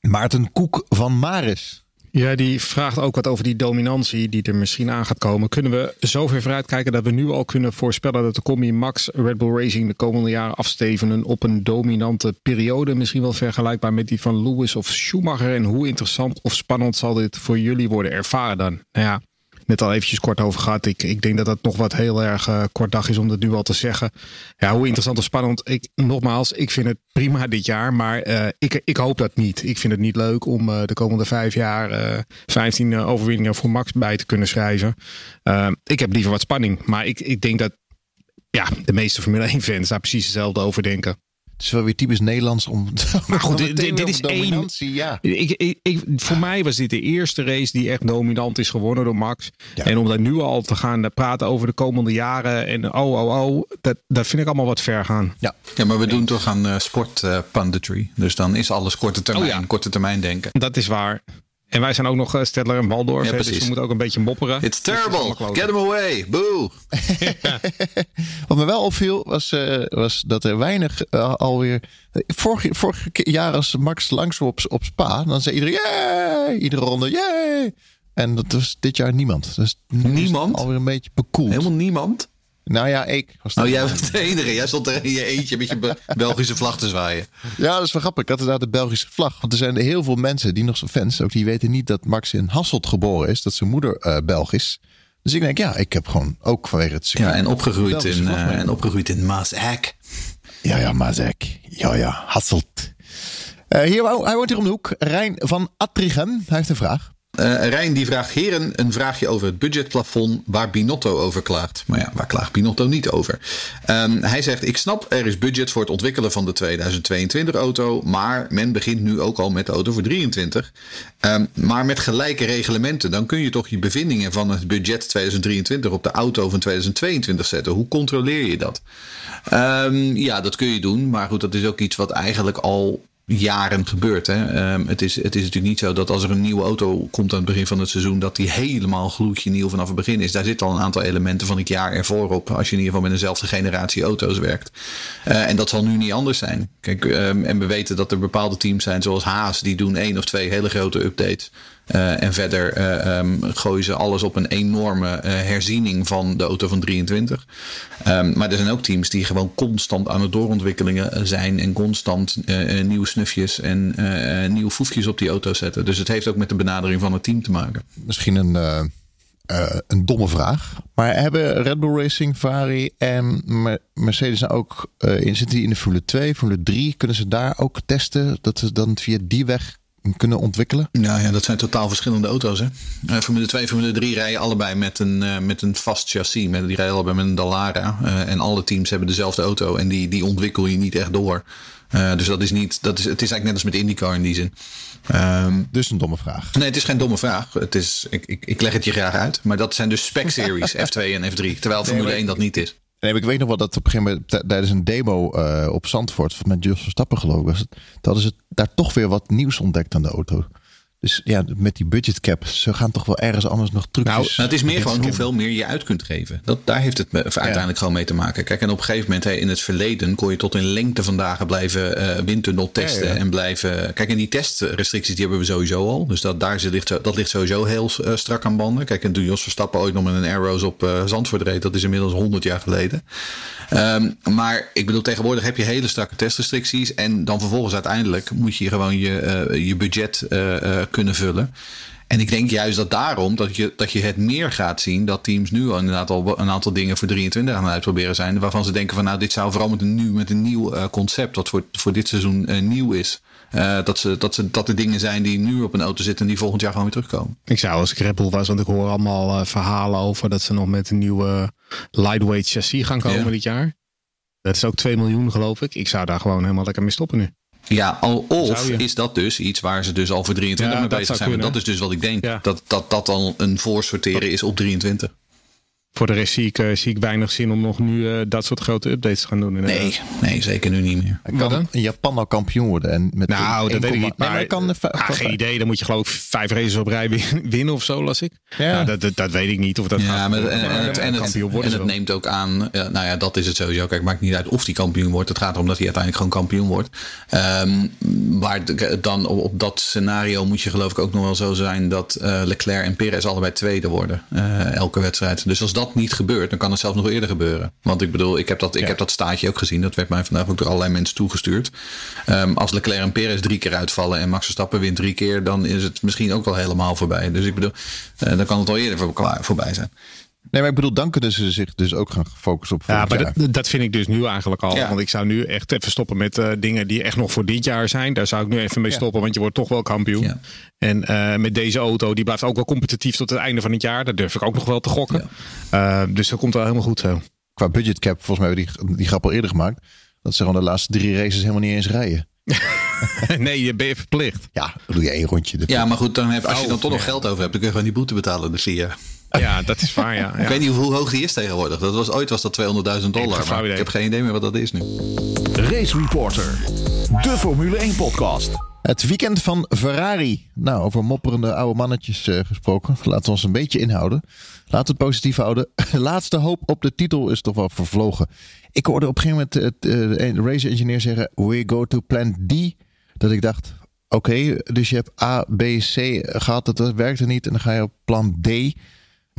Maarten Koek van Maris. Ja, die vraagt ook wat over die dominantie die er misschien aan gaat komen. Kunnen we zover vooruitkijken dat we nu al kunnen voorspellen dat de Combi Max Red Bull Racing de komende jaren afstevenen op een dominante periode? Misschien wel vergelijkbaar met die van Lewis of Schumacher. En hoe interessant of spannend zal dit voor jullie worden ervaren dan? Nou ja, net al eventjes kort over gehad. Ik, ik denk dat dat nog wat heel erg uh, kort dag is om dat nu al te zeggen. Ja, hoe interessant of spannend. Ik, nogmaals, ik vind het prima dit jaar. Maar uh, ik, ik hoop dat niet. Ik vind het niet leuk om uh, de komende vijf jaar 15 overwinningen voor Max bij te kunnen schrijven. ik heb liever wat spanning. Maar ik, ik denk dat ja, de meeste Formule 1 fans daar precies hetzelfde over denken. Het is wel weer typisch Nederlands om. Maar goed, dit, dit is één. Ja. Ik, ik, ik, voor mij was dit de eerste race die echt dominant is gewonnen door Max. Ja. En om daar nu al te gaan praten over de komende jaren. En oh, oh, oh. Dat, dat vind ik allemaal wat ver gaan. Ja, ja maar we doen toch aan uh, sport uh, punditry. Dus dan is alles korte termijn, oh, ja. korte termijn denken. Dat is waar. En wij zijn ook nog uh, Stedler en Waldorf. Ja, dus we moeten ook een beetje mopperen. It's terrible. Get him away. Boo. Wat me wel opviel was, uh, was dat er weinig uh, alweer... Vorig, vorig jaar als Max langs op, op Spa, dan zei iedereen... Yay! Iedere ronde, yay! En dat was dit jaar niemand. Dus niemand? Alweer een beetje bekoeld. Helemaal niemand? Nou ja, ik. Was oh, jij was de enige. Jij stond er in je eentje met je Belgische vlag te zwaaien. Ja, dat is wel grappig. Ik had inderdaad de Belgische vlag. Want er zijn heel veel mensen die nog zo fans, ook die weten niet dat Max in Hasselt geboren is. Dat zijn moeder uh, Belg is. Dus ik denk, ja, ik heb gewoon ook vanwege het Ja, en opgegroeid, in, uh, en opgegroeid in Maashek. Ja, ja, Maashek. Ja, ja, Hasselt. Uh, hier, hij woont hier om de hoek. Rijn van Attrichem. Hij heeft een vraag. Uh, Rijn die vraagt, heren, een vraagje over het budgetplafond waar Binotto over klaagt. Maar ja, waar klaagt Binotto niet over? Um, hij zegt, ik snap er is budget voor het ontwikkelen van de 2022 auto, maar men begint nu ook al met de auto voor 23. Um, maar met gelijke reglementen, dan kun je toch je bevindingen van het budget 2023 op de auto van 2022 zetten. Hoe controleer je dat? Um, ja, dat kun je doen, maar goed, dat is ook iets wat eigenlijk al jaren gebeurt. Hè. Um, het, is, het is natuurlijk niet zo dat als er een nieuwe auto komt aan het begin van het seizoen, dat die helemaal gloedje nieuw vanaf het begin is. Daar zitten al een aantal elementen van het jaar ervoor op, als je in ieder geval met dezelfde generatie auto's werkt. Uh, en dat zal nu niet anders zijn. Kijk, um, en we weten dat er bepaalde teams zijn, zoals Haas, die doen één of twee hele grote updates. Uh, en verder uh, um, gooien ze alles op een enorme uh, herziening van de auto van 23. Um, maar er zijn ook teams die gewoon constant aan het doorontwikkelingen zijn. En constant nieuwe snufjes en nieuwe foefjes op die auto zetten. Dus het heeft ook met de benadering van het team te maken. Misschien een, een domme vraag. Maar hebben Red Bull Racing, Ferrari en Mercedes nou ook in, zitten die in de Formule 2, Formule 3? Kunnen ze daar ook testen? Dat ze dan via die weg kunnen ontwikkelen? Nou ja, dat zijn totaal verschillende auto's. Hè? Uh, Formule 2 en Formule 3 rijden allebei met een, uh, met een vast chassis. Met, die rijden allebei met een Dallara. Uh, en alle teams hebben dezelfde auto. En die, die ontwikkel je niet echt door. dus dat is niet, dat is, het is eigenlijk net als met IndyCar in die zin. Um, dus een domme vraag. Nee, het is geen domme vraag. Het is, ik, ik, ik leg het je graag uit. Maar dat zijn dus spec series, F2 en F3. Terwijl Formule nee, 1 dat niet is. Nee, ik weet nog wel dat op een gegeven moment tijdens een demo uh, op Zandvoort met Jos Verstappen geloof ik was het, dat hadden ze daar toch weer wat nieuws ontdekt aan de auto. Dus ja, met die budget cap, ze gaan toch wel ergens anders nog trucjes. Nou, nou het is meer gewoon hoeveel meer je uit kunt geven. Dat, daar heeft het uiteindelijk ja. gewoon mee te maken. Kijk, en op een gegeven moment, hey, in het verleden kon je tot in lengte van dagen blijven uh, windtunnel testen. Ja, ja. En blijven. Kijk, en die testrestricties die hebben we sowieso al. Dus dat, daar ligt, dat ligt sowieso heel uh, strak aan banden. Kijk, en toen Jos Verstappen ooit nog met een Arrows op uh, Zandvoort reed, dat is inmiddels 100 jaar geleden. Um, maar ik bedoel, tegenwoordig heb je hele strakke testrestricties. En dan vervolgens uiteindelijk moet je gewoon je, je budget kunnen vullen. En ik denk juist dat daarom dat je, dat je het meer gaat zien dat teams nu al inderdaad al een aantal dingen voor 23 aan het uitproberen zijn. Waarvan ze denken van nou, dit zou vooral met een, nieuw, met een nieuw concept, wat voor, voor dit seizoen uh, nieuw is. Uh, dat, ze, dat, ze, dat de dingen zijn die nu op een auto zitten en die volgend jaar gewoon weer terugkomen. Ik zou als ik Red Bull was, want ik hoor allemaal verhalen over dat ze nog met een nieuwe lightweight chassis gaan komen ja. dit jaar. Dat is ook 2 miljoen geloof ik. Ik zou daar gewoon helemaal lekker mee stoppen nu. Ja, of is dat dus iets waar ze dus al voor 23 ja, mee bezig zijn. Dat is dus wat ik denk. Ja. Dat, dat dat dan een voorsorteren is op 23 voor de rest zie ik, uh, zie ik weinig zin om nog nu uh, dat soort grote updates te gaan doen. Inderdaad. Nee, nee, zeker nu niet meer. Hij kan dan? in Japan al kampioen worden. En met nou, dat weet ik niet. Maar, nee, kan de ah, geen idee. Dan moet je geloof ik vijf races op rij winnen of zo, las ik. Ja. Nou, dat, dat, dat, weet ik niet of dat ja, gaat. Maar, en, en, het, en, het, en het neemt ook aan, ja, nou ja, dat is het sowieso. Kijk, maakt niet uit of hij kampioen wordt. Het gaat erom dat hij uiteindelijk gewoon kampioen wordt. Um, maar dan op, op, dat scenario moet je geloof ik ook nog wel zo zijn dat uh, Leclerc en Perez allebei tweede worden. Uh, elke wedstrijd. Dus als dat niet gebeurt, dan kan het zelfs nog eerder gebeuren. Want ik bedoel, ik heb dat, ik ja. heb dat staatje ook gezien. Dat werd mij vandaag ook door allerlei mensen toegestuurd. Um, als Leclerc en Perez drie keer uitvallen en Max Verstappen wint drie keer, dan is het misschien ook wel helemaal voorbij. Dus ik bedoel, uh, dan kan het al eerder voor, voorbij zijn. Nee, maar ik bedoel, dan kunnen ze zich dus ook gaan focussen op Ja, maar dat, dat, vind ik dus nu eigenlijk al. Ja. Want ik zou nu echt even stoppen met uh, dingen die echt nog voor dit jaar zijn. Daar zou ik nu even mee stoppen, want je wordt toch wel kampioen. Ja. En uh, met deze auto, die blijft ook wel competitief tot het einde van het jaar. Daar durf ik ook nog wel te gokken. Uh, dus dat komt wel helemaal goed zo. Qua budgetcap, volgens mij hebben we die, die grap al eerder gemaakt. Dat ze gewoon de laatste drie races helemaal niet eens rijden. nee, je ben je verplicht. Ja, dan doe je één rondje. Ja, maar goed, dan heb, als je dan toch nog geld over hebt, dan kun je gewoon die boete betalen. Dus zie je. Ja, dat is waar, ja. ja. Ik weet niet hoe hoog die is tegenwoordig. Dat was, ooit was dat 200.000 dollar. Ik, maar ik heb geen idee meer wat dat is nu. Race Reporter, de Formule 1 podcast. Het weekend van Ferrari. Nou, over mopperende oude mannetjes uh, gesproken. Laten we ons een beetje inhouden. Laten we het positief houden. Laatste hoop op de titel is toch wel vervlogen. Ik hoorde op een gegeven moment het uh, race engineer zeggen... We go to plan D. Dat ik dacht, oké, okay, dus je hebt A, B, C gehad. Dat werkte niet. En dan ga je op plan D...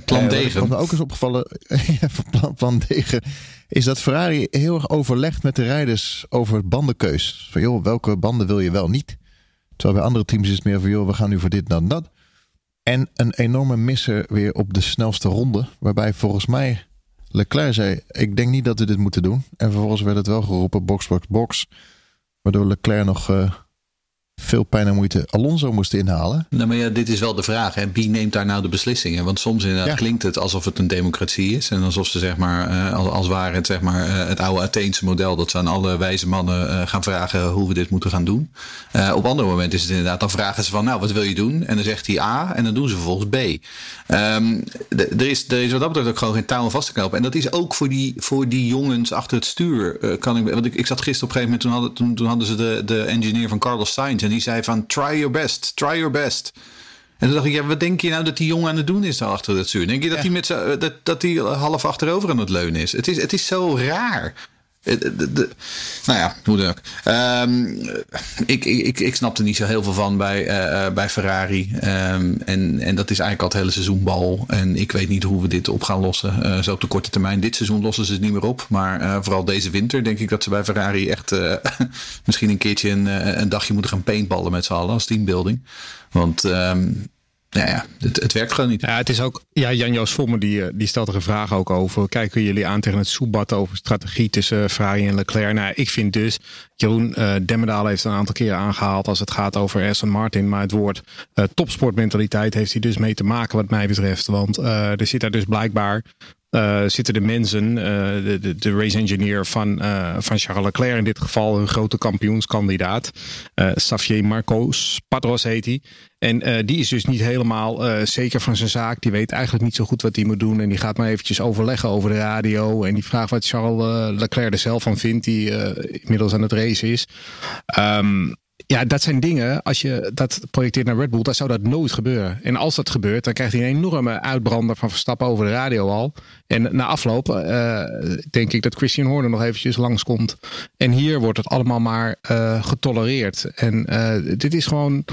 Plan Degen. Uh, wat me ook is opgevallen, plan, plan Degen, is dat Ferrari heel erg overlegt met de rijders over bandenkeus. Van joh, welke banden wil je wel niet? Terwijl bij andere teams is het meer van joh, we gaan nu voor dit, dan dat. En een enorme misser weer op de snelste ronde. Waarbij volgens mij Leclerc zei, ik denk niet dat we dit moeten doen. En vervolgens werd het wel geroepen, box, box, box. Waardoor Leclerc nog... Uh, veel pijn en moeite Alonso moest inhalen. Nou, maar ja, dit is wel de vraag. Hè. Wie neemt daar nou de beslissingen? Want soms inderdaad ja. klinkt het alsof het een democratie is. En alsof ze zeg maar, uh, als, als ware het, zeg maar, uh, het oude Atheense model. Dat ze aan alle wijze mannen uh, gaan vragen hoe we dit moeten gaan doen. op andere momenten is het inderdaad, dan vragen ze van nou, wat wil je doen? En dan zegt hij A en dan doen ze vervolgens B. Um, er, is, er is wat dat betreft ook gewoon geen touw vast te knopen. En dat is ook voor die, voor die jongens achter het stuur. kan ik, want ik, ik zat gisteren op een gegeven moment, toen hadden, toen, toen hadden ze de, de engineer van Carlos Sainz. En die zei van try your best, try your best. En toen dacht ik, ja, wat denk je nou dat die jongen aan het doen is daar achter het stuur? Denk je dat hij met dat, dat hij half achterover aan het leunen is? Het is, het is zo raar. De, nou ja, hoe dan ook. Um, ik, ik, ik snap er niet zo heel veel van bij, uh, bij Ferrari. Um, en, en dat is eigenlijk al het hele seizoen bal. En ik weet niet hoe we dit op gaan lossen. Zo op de korte termijn. Dit seizoen lossen ze het niet meer op. Maar vooral deze winter denk ik dat ze bij Ferrari echt misschien een keertje een, een dagje moeten gaan paintballen met z'n allen als teambuilding. Want um, nou ja, het, het, werkt gewoon niet. Ja, het is ook, ja, Jan-Joos Vomme die, eh, die stelt er een vraag ook over. Kijken jullie aan tegen het soebat over strategie tussen Ferrari en Leclerc? Nou, ik vind dus, Jeroen uh, Demmerdaal heeft een aantal keren aangehaald als het gaat over Aston Martin. Maar het woord uh, topsportmentaliteit heeft hij dus mee te maken wat mij betreft. Want er zit daar dus blijkbaar uh, zitten de mensen, uh, de, de, de, race engineer van, uh, van Charles Leclerc in dit geval, een grote kampioenskandidaat. Xavier Marcos Padros heet hij. En die is dus niet helemaal zeker van zijn zaak. Die weet eigenlijk niet zo goed wat hij moet doen. En die gaat maar eventjes overleggen over de radio. En die vraagt wat Charles Leclerc er zelf van vindt, die inmiddels aan het racen is. Um, ja, dat zijn dingen, als je dat projecteert naar Red Bull, dan zou dat nooit gebeuren. En als dat gebeurt, dan krijgt hij een enorme uitbrander van Verstappen over de radio al. En na afloop uh, denk ik dat Christian Horner nog eventjes langskomt. En hier wordt het allemaal maar uh, getolereerd. En uh, dit is gewoon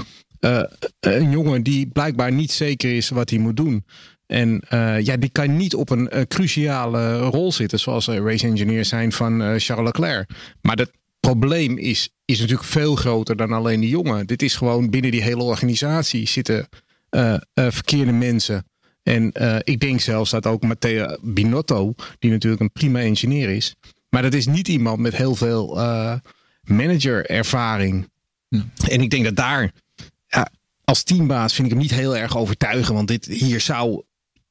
een jongen die blijkbaar niet zeker is wat hij moet doen. En ja, die kan niet op een cruciale rol zitten, zoals race engineers zijn van Charles Leclerc. Maar dat, probleem is, is natuurlijk veel groter dan alleen die jongen. Dit is gewoon binnen die hele organisatie zitten eh, eh, verkeerde mensen. En eh, ik denk zelfs dat ook Matteo Binotto, die natuurlijk een prima engineer is. Maar dat is niet iemand met heel veel managerervaring. En ik denk dat daar, ja, als teambaas vind ik hem niet heel erg overtuigen. Want dit, hier, zou,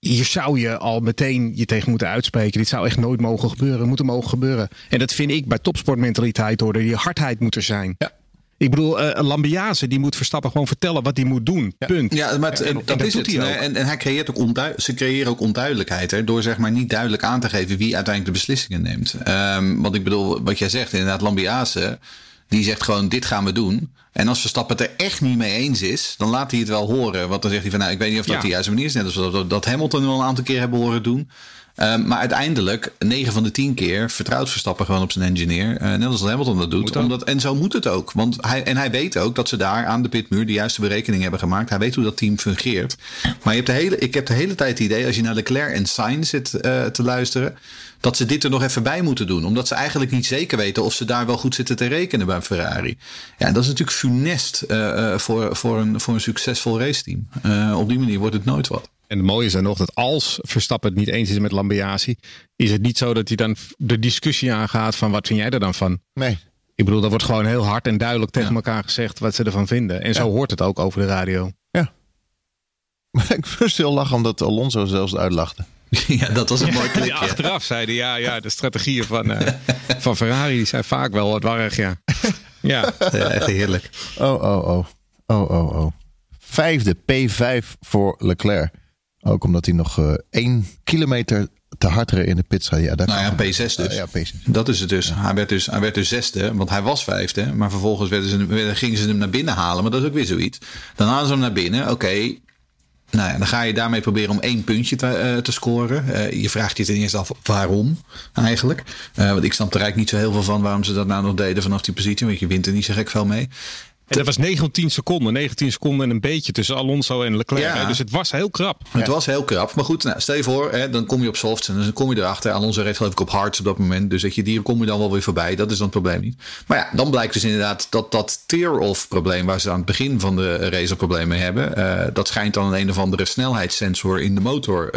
hier zou je al meteen je tegen moeten uitspreken. Dit zou echt nooit mogen gebeuren, moeten mogen gebeuren. En dat vind ik bij topsportmentaliteit hoor. Die hardheid moet er zijn. Ja. Ik bedoel, uh, Lambiase die moet Verstappen gewoon vertellen wat hij moet doen. Ja. Punt. Ja, maar het, en, dat, dat, is het. Hij en, en, hij creëert ook ze creëren ook onduidelijkheid. Hè, door zeg maar niet duidelijk aan te geven wie uiteindelijk de beslissingen neemt. Um, want ik bedoel, wat jij zegt, inderdaad, Lambiase. Die zegt gewoon, dit gaan we doen. En als Verstappen het er echt niet mee eens is, dan laat hij het wel horen. Want dan zegt hij van, nou, ik weet niet of dat ja. de juiste manier is. Net als dat, dat Hamilton al een aantal keer hebben horen doen. Um, maar uiteindelijk, 9 van de 10 keer vertrouwt Verstappen gewoon op zijn engineer. Uh, net als Hamilton dat doet. Omdat, en zo moet het ook. Want hij, en hij weet ook dat ze daar aan de pitmuur de juiste berekening hebben gemaakt. Hij weet hoe dat team fungeert. Maar je hebt de hele, ik heb de hele tijd het idee, als je naar Leclerc en Sainz zit uh, te luisteren. Dat ze dit er nog even bij moeten doen. Omdat ze eigenlijk niet zeker weten of ze daar wel goed zitten te rekenen bij Ferrari. Ja, en dat is natuurlijk funest uh, voor, voor, een, voor een succesvol raceteam. op die manier wordt het nooit wat. En het mooie is dan nog dat als Verstappen het niet eens is met Lambiasi, is het niet zo dat hij dan de discussie aangaat van wat vind jij er dan van? Nee. Ik bedoel, dat wordt gewoon heel hard en duidelijk tegen ja. elkaar gezegd wat ze ervan vinden. En ja. zo hoort het ook over de radio. Ja. Maar ik moest heel lachen omdat Alonso zelfs uitlachte. Ja, dat was een mooi klikje. Ja, achteraf zeiden ja, ja, de strategieën van, uh, van Ferrari die zijn vaak wel wat warrig, ja. Ja, ja echt heerlijk. Oh, oh, oh. Oh, oh, oh. Vijfde P5 voor Leclerc. Ook omdat hij nog uh, één kilometer te hard reed in de pit. Ja, nou ja, P6 dus. Uh, ja, P6. Dat is het dus. Ja. Hij, werd dus. hij werd dus zesde, want hij was vijfde. Maar vervolgens werden ze, gingen ze hem naar binnen halen. Maar dat is ook weer zoiets. Dan halen ze hem naar binnen. Oké. Okay. Nou ja, dan ga je daarmee proberen om één puntje te, uh, te scoren. Uh, je vraagt je ten eerste af waarom eigenlijk. Uh, want ik snap er eigenlijk niet zo heel veel van waarom ze dat nou nog deden vanaf die positie. Want je wint er niet zo gek veel mee. En dat was 19 seconden. 19 seconden en een beetje tussen Alonso en Leclerc. Ja. Dus het was heel krap. Het was heel krap. Maar goed, nou, stel je voor, hè, dan kom je op softs en dan kom je erachter. Alonso reed geloof ik op hards op dat moment. Dus dat je die kom je dan wel weer voorbij. Dat is dan het probleem niet. Maar ja, dan blijkt dus inderdaad dat dat tear-off probleem... waar ze aan het begin van de race problemen hebben... Uh, dat schijnt dan een, een of andere snelheidssensor in de motor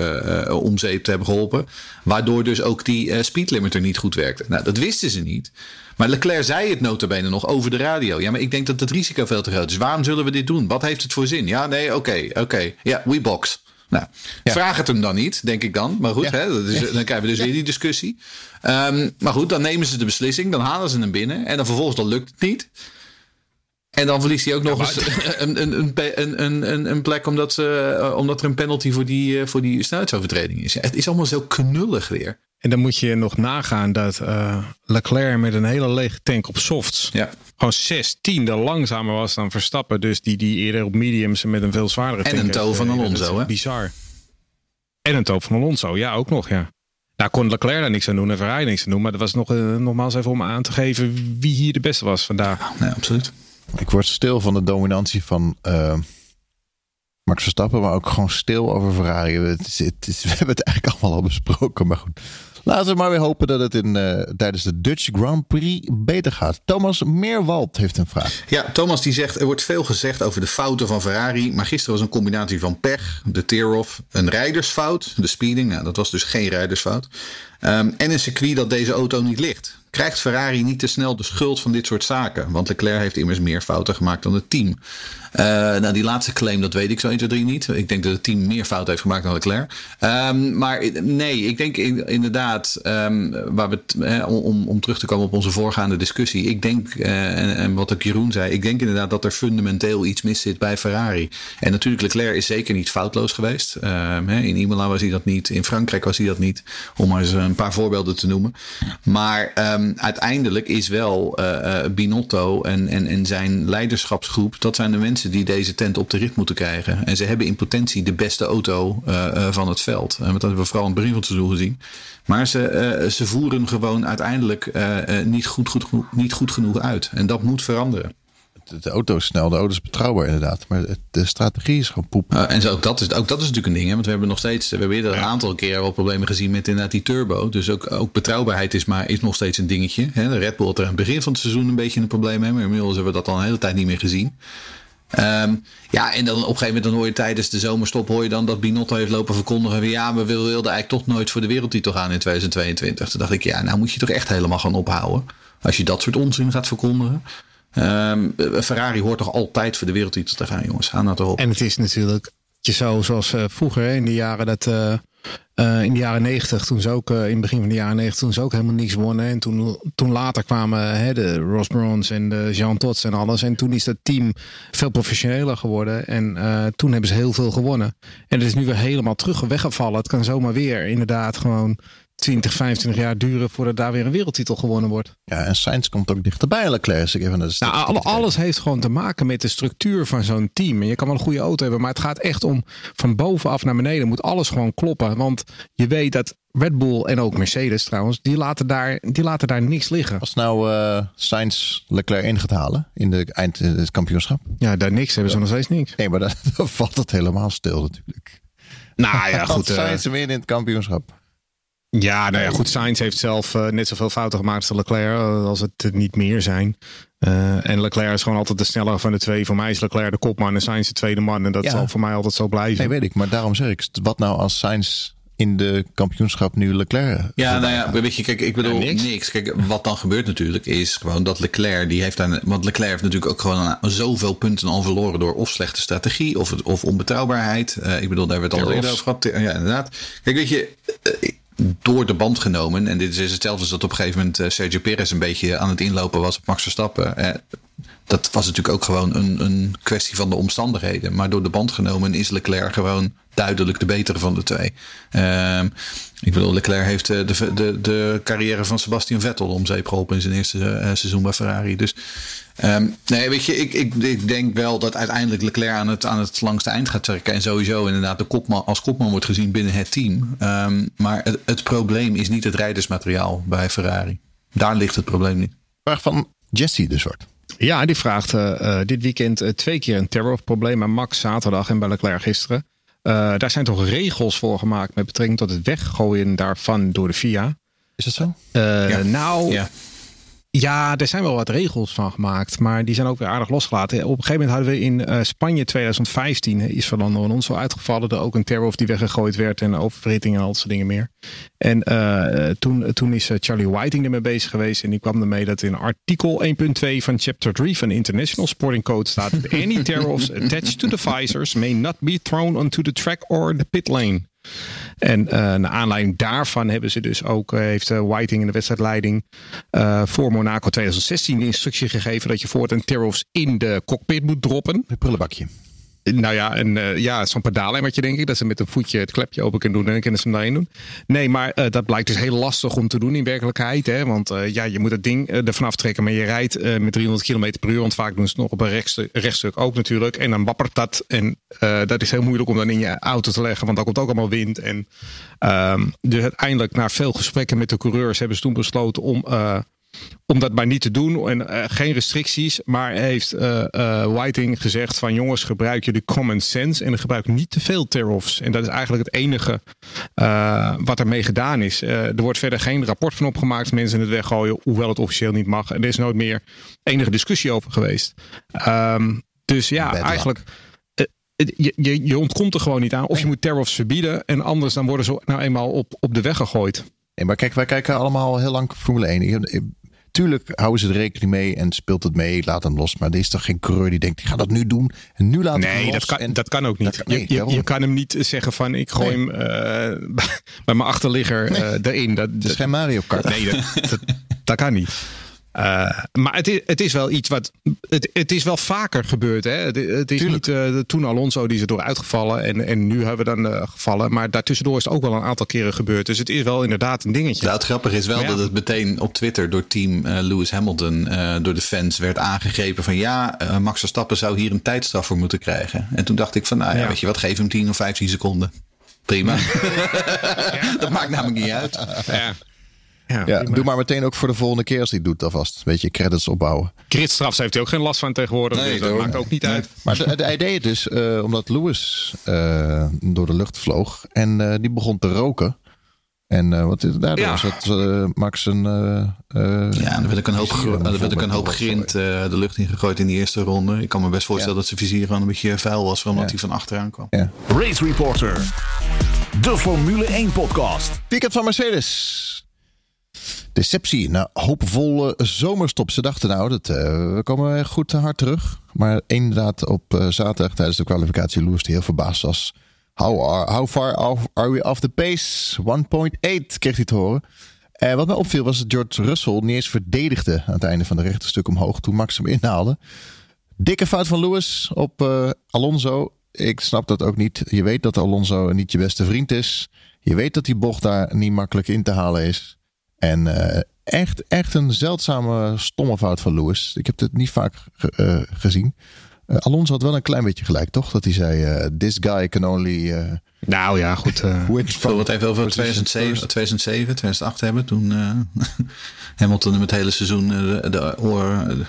uh, om zeep te hebben geholpen. Waardoor dus ook die uh, speed limiter niet goed werkte. Nou, dat wisten ze niet. Maar Leclerc zei het notabene nog over de radio. Ja, maar ik denk dat het risico veel te groot is. Waarom zullen we dit doen? Wat heeft het voor zin? Ja, nee, oké, okay, oké. Okay. Ja, we box. Nou, ja. vraag het hem dan niet, denk ik dan. Maar goed, ja. hè, dat is, dan krijgen we dus weer die discussie. Um, maar goed, dan nemen ze de beslissing. Dan halen ze hem binnen. En dan vervolgens dan lukt het niet. En dan verliest hij ook nog eens een, een, een, een, een plek omdat, ze, omdat er een penalty voor die, voor die snelheidsovertreding is. Het is allemaal zo knullig weer. En dan moet je nog nagaan dat uh, Leclerc met een hele lege tank op softs ja. gewoon zes tiende langzamer was dan Verstappen. Dus die, die eerder op mediums met een veel zwaardere en tank. En een toe van Alonso, hè? Bizar. En een toe van Alonso, ja, ook nog, ja. Daar kon Leclerc daar niks aan doen en Ferrari niks aan doen. Maar dat was nog, uh, nogmaals even om aan te geven wie hier de beste was vandaag. Ja, nee, absoluut. Ik word stil van de dominantie van uh, Max Verstappen, maar ook gewoon stil over Ferrari. Het is, het is, we hebben het eigenlijk allemaal al besproken, maar goed. Laten we maar weer hopen dat het in, uh, tijdens de Dutch Grand Prix beter gaat. Thomas Meerwald heeft een vraag. Ja, Thomas die zegt, er wordt veel gezegd over de fouten van Ferrari. Maar gisteren was een combinatie van pech, de tear-off, een rijdersfout, de speeding. Nou, dat was dus geen rijdersfout. Um, en een circuit dat deze auto niet ligt. Krijgt Ferrari niet te snel de schuld van dit soort zaken? Want Leclerc heeft immers meer fouten gemaakt dan het team. Uh, nou, die laatste claim, dat weet ik zo 1, 2, 3 niet. Ik denk dat het team meer fouten heeft gemaakt dan Leclerc. Um, maar nee, ik denk inderdaad, um, waar we eh, om, om terug te komen op onze voorgaande discussie. Ik denk, uh, en, en, wat ook Jeroen zei, ik denk inderdaad dat er fundamenteel iets mis zit bij Ferrari. En natuurlijk, Leclerc is zeker niet foutloos geweest. Um, in Imola was hij dat niet, in Frankrijk was hij dat niet. Om maar eens een paar voorbeelden te noemen. Maar uiteindelijk is wel uh, Binotto en, en, zijn leiderschapsgroep, dat zijn de mensen die deze tent op de rit moeten krijgen. En ze hebben in potentie de beste auto uh, van het veld. En dat hebben we vooral in het begin van het seizoen gezien. Maar ze, ze voeren gewoon uiteindelijk niet, goed, goed, niet goed genoeg uit. En dat moet veranderen. De auto is snel, de auto is betrouwbaar inderdaad. Maar de strategie is gewoon poep. Uh, en zo, ook, dat is, ook dat is natuurlijk een ding. Hè? Want we hebben nog steeds, we hebben eerder een aantal keer wel problemen gezien met inderdaad die turbo. Dus ook, ook betrouwbaarheid is, maar, is nog steeds een dingetje. Hè? De Red Bull had er aan het begin van het seizoen een beetje een probleem mee. Maar inmiddels hebben we dat al een hele tijd niet meer gezien. Ehm, ja, en dan op een gegeven moment dan hoor je tijdens de zomerstop hoor je dan dat Binotto heeft lopen verkondigen. Van, ja, we wilden eigenlijk toch nooit voor de wereldtitel gaan in 2022. Toen dacht ik, ja, nou moet je toch echt helemaal gaan ophouden. Als je dat soort onzin gaat verkondigen. Um, Ferrari hoort toch altijd voor de wereldtitel te gaan, jongens. Ga nou toch op. En het is natuurlijk zo zoals uh, vroeger in de jaren dat. Uh, in de jaren negentig, toen ze ook in het begin van de jaren negentig, toen ze ook helemaal niks wonnen. En toen, toen later kwamen de Ross Brons en de Jean Tots en alles. En toen is dat team veel professioneler geworden. En toen hebben ze heel veel gewonnen. En het is nu weer helemaal terug weggevallen. Het kan zomaar weer inderdaad gewoon 20, 25 jaar duren voordat daar weer een wereldtitel gewonnen wordt. Ja, en Sainz komt ook dichterbij Leclerc. Ik even nou, alles heeft gewoon te maken met de structuur van zo'n team. En je kan wel een goede auto hebben, maar het gaat echt om van bovenaf naar beneden moet alles gewoon kloppen. Want je weet dat Red Bull en ook Mercedes trouwens, die laten daar, die laten daar niks liggen. Als nou uh, Sainz Leclerc in gaat halen in de eind het kampioenschap. Ja, daar niks hebben ze nog steeds niks. Nee, maar dan, valt het helemaal stil natuurlijk. Nou ja, goed. Uh, Sainz weer in het kampioenschap. Ja, nou ja, goed. Sainz heeft zelf uh, net zoveel fouten gemaakt als Leclerc, uh, als het niet meer zijn. Uh, en Leclerc is gewoon altijd de snellere van de twee. Voor mij is Leclerc de kopman en Sainz de tweede man. En dat ja. zal voor mij altijd zo blijven. Nee, weet ik. Maar daarom zeg ik, wat nou als Sainz in de kampioenschap nu Leclerc. Ja, nou ja, weet je, kijk, ik bedoel ja, niks. Kijk, wat dan gebeurt natuurlijk is gewoon dat Leclerc, die heeft dan, want Leclerc heeft natuurlijk ook gewoon zoveel punten al verloren door of slechte strategie of, of onbetrouwbaarheid. Uh, ik bedoel, daar werd al eerder over gehad. Ja, inderdaad. Kijk, weet je, door de band genomen. En dit is hetzelfde als dat op een gegeven moment uh, Sergio Perez een beetje aan het inlopen was op Max Verstappen. Eh, dat was natuurlijk ook gewoon een, een kwestie van de omstandigheden. Maar door de band genomen is Leclerc gewoon duidelijk de betere van de twee. Uh, ik bedoel, Leclerc heeft de, de, de, de carrière van Sebastian Vettel om zeep geholpen in zijn eerste seizoen bij Ferrari. Dus um, nee, weet je, ik, ik, ik, denk wel dat uiteindelijk Leclerc aan het, aan het langste eind gaat trekken. En sowieso inderdaad de kopman, als kopman wordt gezien binnen het team. Um, maar het, het probleem is niet het rijdersmateriaal bij Ferrari. Daar ligt het probleem niet. Vraag van Jesse de Zwart. Ja, die vraagt uh, dit weekend uh, twee keer een terrorprobleem bij Max zaterdag en bij Leclerc gisteren. Uh, daar zijn toch regels voor gemaakt met betrekking tot het weggooien daarvan door de FIA. Is dat zo? Ja. Nou, ja. Ja, er zijn wel wat regels van gemaakt, maar die zijn ook weer aardig losgelaten. Op een gegeven moment hadden we in uh, Spanje 2015 is Fernando Alonso uitgevallen. Er ook een terror die weggegooid werd en oververhitting en al dat soort dingen meer. En uh, toen, toen is Charlie Whiting ermee bezig geweest en die kwam ermee dat in artikel 1.2 van chapter 3 van International Sporting Code staat Any terrors attached to the visors may not be thrown onto the track or the pit lane. En uh, naar aanleiding daarvan hebben ze dus ook, uh, heeft uh, Whiting in de wedstrijdleiding voor Monaco 2016 de instructie gegeven dat je voor een tear-offs in de cockpit moet droppen. Een prullenbakje. Nou ja, een, uh, ja zo'n pedaalemmertje denk ik. Dat ze met een voetje het klepje open kunnen doen en dan kunnen ze hem daarin doen. Nee, maar uh, dat blijkt dus heel lastig om te doen in werkelijkheid. Hè? Want uh, ja, je moet het ding er vanaf trekken, maar je rijdt met 300 km per uur. Want vaak doen ze het nog op een rechtstuk, ook natuurlijk. En dan wappert dat. En dat is heel moeilijk om dan in je auto te leggen, want dan komt ook allemaal wind. En um, dus uiteindelijk, na veel gesprekken met de coureurs, hebben ze toen besloten om om dat maar niet te doen en uh, geen restricties. Maar heeft uh, uh, Whiting gezegd van jongens, gebruik jullie common sense en gebruik niet te veel tear-offs. En dat is eigenlijk het enige wat ermee gedaan is. er wordt verder geen rapport van opgemaakt, mensen het weggooien, hoewel het officieel niet mag. En er is nooit meer enige discussie over geweest. Um, dus ja, Bad eigenlijk... Je, je, je, ontkomt er gewoon niet aan. Of je moet tear-offs verbieden. En anders dan worden ze nou eenmaal op, op de weg gegooid. Nee, maar kijk, wij kijken allemaal heel lang Formule 1 tuurlijk houden ze er rekening mee en speelt het mee, laat hem los. Maar er is toch geen coureur die denkt, ik ga dat nu doen en nu laat nee, los. dat kan, en dat kan ook niet. Nee, je, je, kan hem niet zeggen van, ik gooi nee. hem uh, bij mijn achterligger uh, erin. Dat, het is geen Mario Kart. Nee, dat, dat, dat kan niet. Uh, maar het is, het is wel iets wat. Het, het is wel vaker gebeurd. Hè? Het, het is Tuurlijk. niet uh, toen Alonso die is er door uitgevallen. En, en nu hebben we dan uh, gevallen. Maar daartussendoor is het ook wel een aantal keren gebeurd. Dus het is wel inderdaad een dingetje. Nou, het grappige is wel ja. dat het meteen op Twitter door team Lewis Hamilton. door de fans werd aangegrepen van ja, Max Verstappen zou hier een tijdstraf voor moeten krijgen. En toen dacht ik van nou ja, ja. weet je wat, geef hem 10 of 15 seconden. Prima. dat maakt namelijk niet uit. Ja. Ja, ja doe maar meteen ook voor de volgende keer als hij het doet alvast. Weet je, credits opbouwen. Critstrafs heeft hij ook geen last van tegenwoordig. Nee, dus dat maakt ook niet nee. uit. Maar de, de idee dus, uh, omdat Lewis uh, door de lucht vloog en uh, die begon te roken. En uh, wat is daardoor Ja. zat uh, Max een. Uh, Ja, en er werd ook een hoop, er werd ook een hoop grind eh, de lucht in gegooid in die eerste ronde. Ik kan me best voorstellen dat zijn vizier gewoon een beetje vuil was, omdat Ja. hij van achteraan kwam. Ja. Race Reporter. De Formule 1 podcast. Weekend van Mercedes. Deceptie na hoopvolle zomerstop. Ze dachten nou, dat, eh, we komen goed hard terug. Maar inderdaad op eh, zaterdag tijdens de kwalificatie Lewis die heel verbaasd was. How, are, how far are we off the pace? 1.8 kreeg hij te horen. Eh, wat mij opviel was dat George Russell niet eens verdedigde aan het einde van de rechterstuk omhoog toen Max hem inhaalde. Dikke fout van Lewis op eh, Alonso. Ik snap dat ook niet. Je weet dat Alonso niet je beste vriend is. Je weet dat die bocht daar niet makkelijk in te halen is. En eh, echt, echt een zeldzame stomme fout van Lewis. Ik heb het niet vaak ge- eh, gezien. Eh, Alonso had wel een klein beetje gelijk, toch? Dat hij zei: eh, This guy can only uh, Nou ja, goed. eh, win Ik wil het even over position 2007, first. 2007 2008 hebben. Toen eh, Hamilton hem het hele seizoen de, de oor,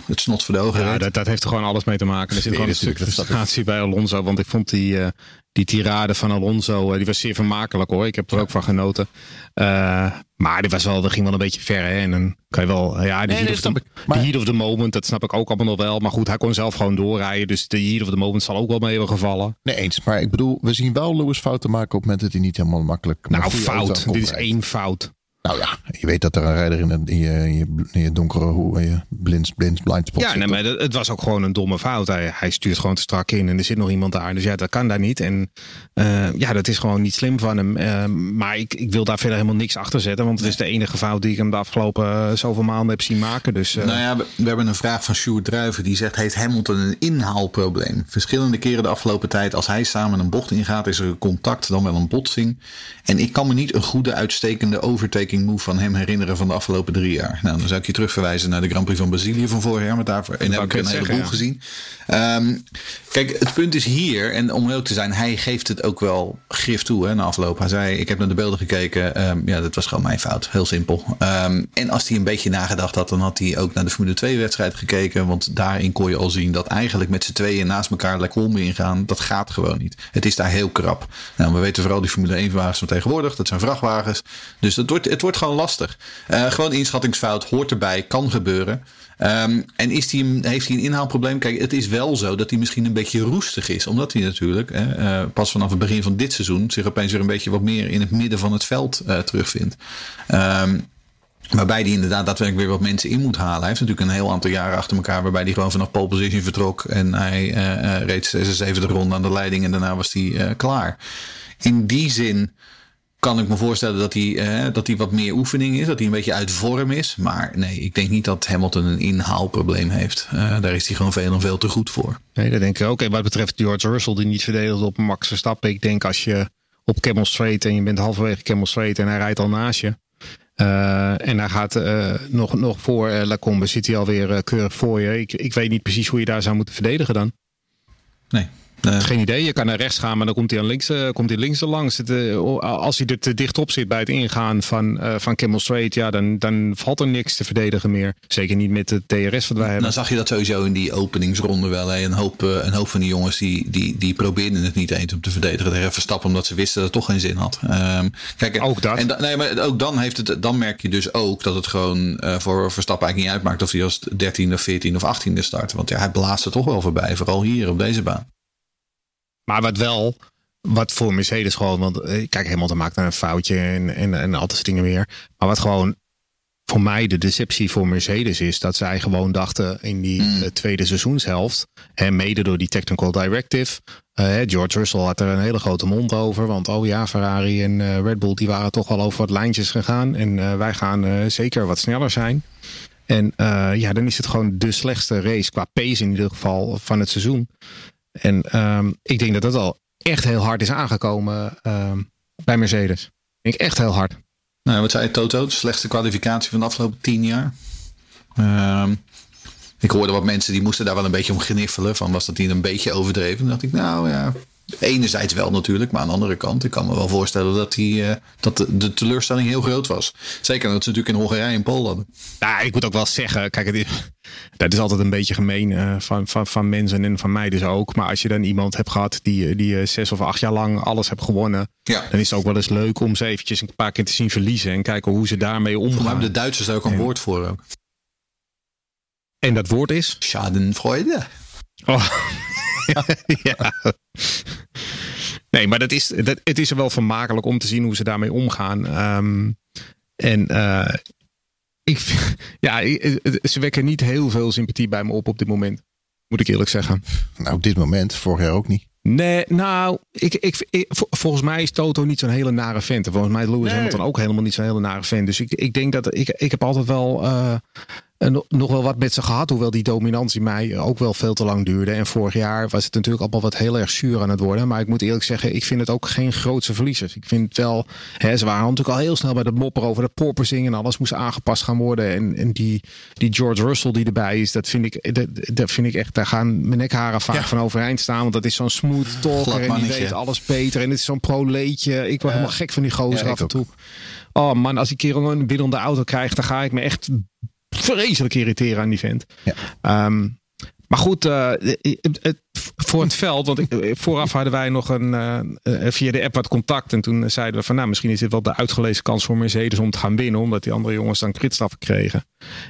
het snot voor de ogen Ja, dat, dat heeft er gewoon alles mee te maken. Er zit Nee, gewoon een stuk dat frustratie bij Alonso. Want ik vond die, eh, die tirade van Alonso, eh, die was zeer vermakelijk hoor. Ik heb er ook van genoten. Eh, maar die was wel, dat ging wel een beetje ver. Hè? En dan kan je wel, ja, de Nee, heat, of the, ik. Maar- de heat of the moment, dat snap ik ook allemaal nog wel. Maar goed, hij kon zelf gewoon doorrijden. Dus de heat of the moment zal ook wel mee hebben gevallen. Nee, eens. Maar ik bedoel, we zien wel Lewis fouten maken op het moment dat hij niet helemaal makkelijk. Nou, fout. Dit is één fout. Nou ja, je weet dat er een rijder in, in, je, in, je, in je donkere hoe, in je blind, blind, blind spot Ja, zit. nee, maar dat- het was ook gewoon een domme fout. Hij, hij stuurt gewoon te strak in en er zit nog iemand daar. Dus ja, dat kan daar niet. En eh, ja, dat is gewoon niet slim van hem. Eh, maar ik, ik wil daar verder helemaal niks achter zetten. Want het is de enige fout die ik hem de afgelopen eh, zoveel maanden heb zien maken. Dus eh, Nou ja, we, we hebben een vraag van Sjoerd Druiven. Die zegt, heeft Hamilton een inhaalprobleem? Verschillende keren de afgelopen tijd, als hij samen een bocht ingaat, is er een contact, dan wel een botsing. En ik kan me niet een goede, uitstekende overtaking move van hem herinneren van de afgelopen drie jaar. Nou, dan zou ik je terugverwijzen naar de Grand Prix van Brazilië van vorig jaar. Want daarvoor en heb ik een heleboel gezien. Ehm, kijk, het punt is hier, en om heel te zijn, hij geeft het ook wel grif toe hè, na afloop. Hij zei, ik heb naar de beelden gekeken. ehm, ja, dat was gewoon mijn fout. Heel simpel. Ehm, en als hij een beetje nagedacht had, dan had hij ook naar de Formule 2 wedstrijd gekeken. Want daarin kon je al zien dat eigenlijk met z'n tweeën naast elkaar lekker om ingaan. Dat gaat gewoon niet. Het is daar heel krap. Nou, we weten vooral die Formule 1 wagens van tegenwoordig. Dat zijn vrachtwagens. Dus dat wordt, het wordt gewoon lastig. Eh, gewoon inschattingsfout hoort erbij. Kan gebeuren. Ehm, en is die, heeft hij een inhaalprobleem? Kijk, het is wel zo dat hij misschien een beetje roestig is. Omdat hij natuurlijk eh, pas vanaf het begin van dit seizoen zich opeens weer een beetje wat meer in het midden van het veld eh, terugvindt. Ehm, Waarbij hij inderdaad daadwerkelijk weer wat mensen in moet halen. Hij heeft natuurlijk een heel aantal jaren achter elkaar. Waarbij hij gewoon vanaf pole position vertrok. En hij eh, reed 76 ronde aan de leiding. En daarna was hij klaar. In die zin kan ik me voorstellen dat hij, eh, dat hij wat meer oefening is. Dat hij een beetje uit vorm is. Maar nee, ik denk niet dat Hamilton een inhaalprobleem heeft. Eh, daar is hij gewoon veel en veel te goed voor. nee, dat denk ik ook. En wat betreft George Russell, die niet verdedigde op Max Verstappen. Ik denk als je op Camel Straight en je bent halverwege Camel Straight en hij rijdt al naast je. eh, en hij gaat nog, nog voor uh, Lacombe, zit hij alweer keurig voor je. Ik, ik weet niet precies hoe je daar zou moeten verdedigen dan. Nee. Geen idee. Je kan naar rechts gaan, maar dan komt hij aan links, uh, komt hij links er langs. Het, uh, als hij er te dicht op zit bij het ingaan van, uh, van Camel Straight, ja, dan, dan valt er niks te verdedigen meer. Zeker niet met het TRS wat wij hebben. Dan zag je dat sowieso in die openingsronde wel. Hè. Een, hoop, een hoop van die jongens die, die, die probeerden het niet eens om te verdedigen tegen Verstappen, omdat ze wisten dat het toch geen zin had. Um, kijk, ook dat. En, nee, maar ook dan, heeft het, dan merk je dus ook dat het gewoon voor Verstappen eigenlijk niet uitmaakt of hij als 13 of 14 of 18e start. Want ja, hij blaast er toch wel voorbij, vooral hier op deze baan. Maar wat wel, wat voor Mercedes gewoon, want eh, kijk, Hamilton maakt daar een foutje en, en, en al dat dingen meer. Maar wat gewoon voor mij de deceptie voor Mercedes is, dat zij gewoon dachten in die mm. uh, tweede seizoenshelft, hè, mede door die technical directive. Uh, George Russell had er een hele grote mond over, want oh ja, Ferrari en uh, Red Bull die waren toch wel over wat lijntjes gegaan en wij gaan zeker wat sneller zijn. En ja, dan is het gewoon de slechtste race qua pace in ieder geval van het seizoen. En um, ik denk dat dat al echt heel hard is aangekomen um, bij Mercedes. Ik denk echt heel hard. Nou, wat zei Toto? Slechtste kwalificatie van de afgelopen tien jaar. Um, ik hoorde wat mensen die moesten daar wel een beetje om gniffelen. Van was dat niet een beetje overdreven? Dan dacht ik, nou ja, Enerzijds wel natuurlijk, maar aan de andere kant, ik kan me wel voorstellen dat, die, eh, dat de, de teleurstelling heel groot was. Zeker dat ze natuurlijk in Hongarije en Polen hadden. Nou, ik moet ook wel zeggen, kijk, het is, dat is altijd een beetje gemeen uh, van, van, van mensen en van mij dus ook. Maar als je dan iemand hebt gehad die, die uh, zes of acht jaar lang alles heeft gewonnen, Ja. dan is het ook wel eens leuk om ze eventjes een paar keer te zien verliezen en kijken hoe ze daarmee omgaan. hebben de Duitsers daar ook een En- woord voor ook. En dat woord is? Schadenfreude. Oh. ja. Nee, maar dat is, dat, het is er wel vermakelijk om te zien hoe ze daarmee omgaan. Ehm, en eh, ik, ja, ze wekken niet heel veel sympathie bij me op op dit moment. Moet ik eerlijk zeggen. Nou, op dit moment, vorig jaar ook niet. Nee, nou, ik, ik, ik- vol- volgens mij is Toto niet zo'n hele nare vent. En volgens mij is Lewis Nee. Hamilton ook helemaal niet zo'n hele nare vent. Dus ik, ik denk dat ik, ik heb altijd wel eh, nog- nog wel wat met ze gehad. Hoewel die dominantie mij ook wel veel te lang duurde. En vorig jaar was het natuurlijk allemaal wat heel erg zuur aan het worden. Maar ik moet eerlijk zeggen, ik vind het ook geen grootse verliezers. Ik vind het wel, hè, ze waren natuurlijk al heel snel bij de mopper over de porpoising. En alles moest aangepast gaan worden. En, en die, die George Russell die erbij is, dat vind ik, dat, dat vind ik echt, daar gaan mijn nekharen vaak Ja. van overeind staan. Want dat is zo'n smooth talker en die weet alles beter. En het is zo'n pro-leetje. Ik word helemaal gek van die gozer Ja, ik af en ook. toe. Oh man, als die kerel een binnende auto krijgt, dan ga ik me echt vreselijk irriteren aan die vent. Ja. Ehm, maar goed, eh, voor het veld, want ik, eh, vooraf hadden wij nog een, eh, via de app wat contact. En toen zeiden we van nou, misschien is dit wel de uitgelezen kans voor Mercedes om te gaan winnen. Omdat die andere jongens dan kritstraffen kregen.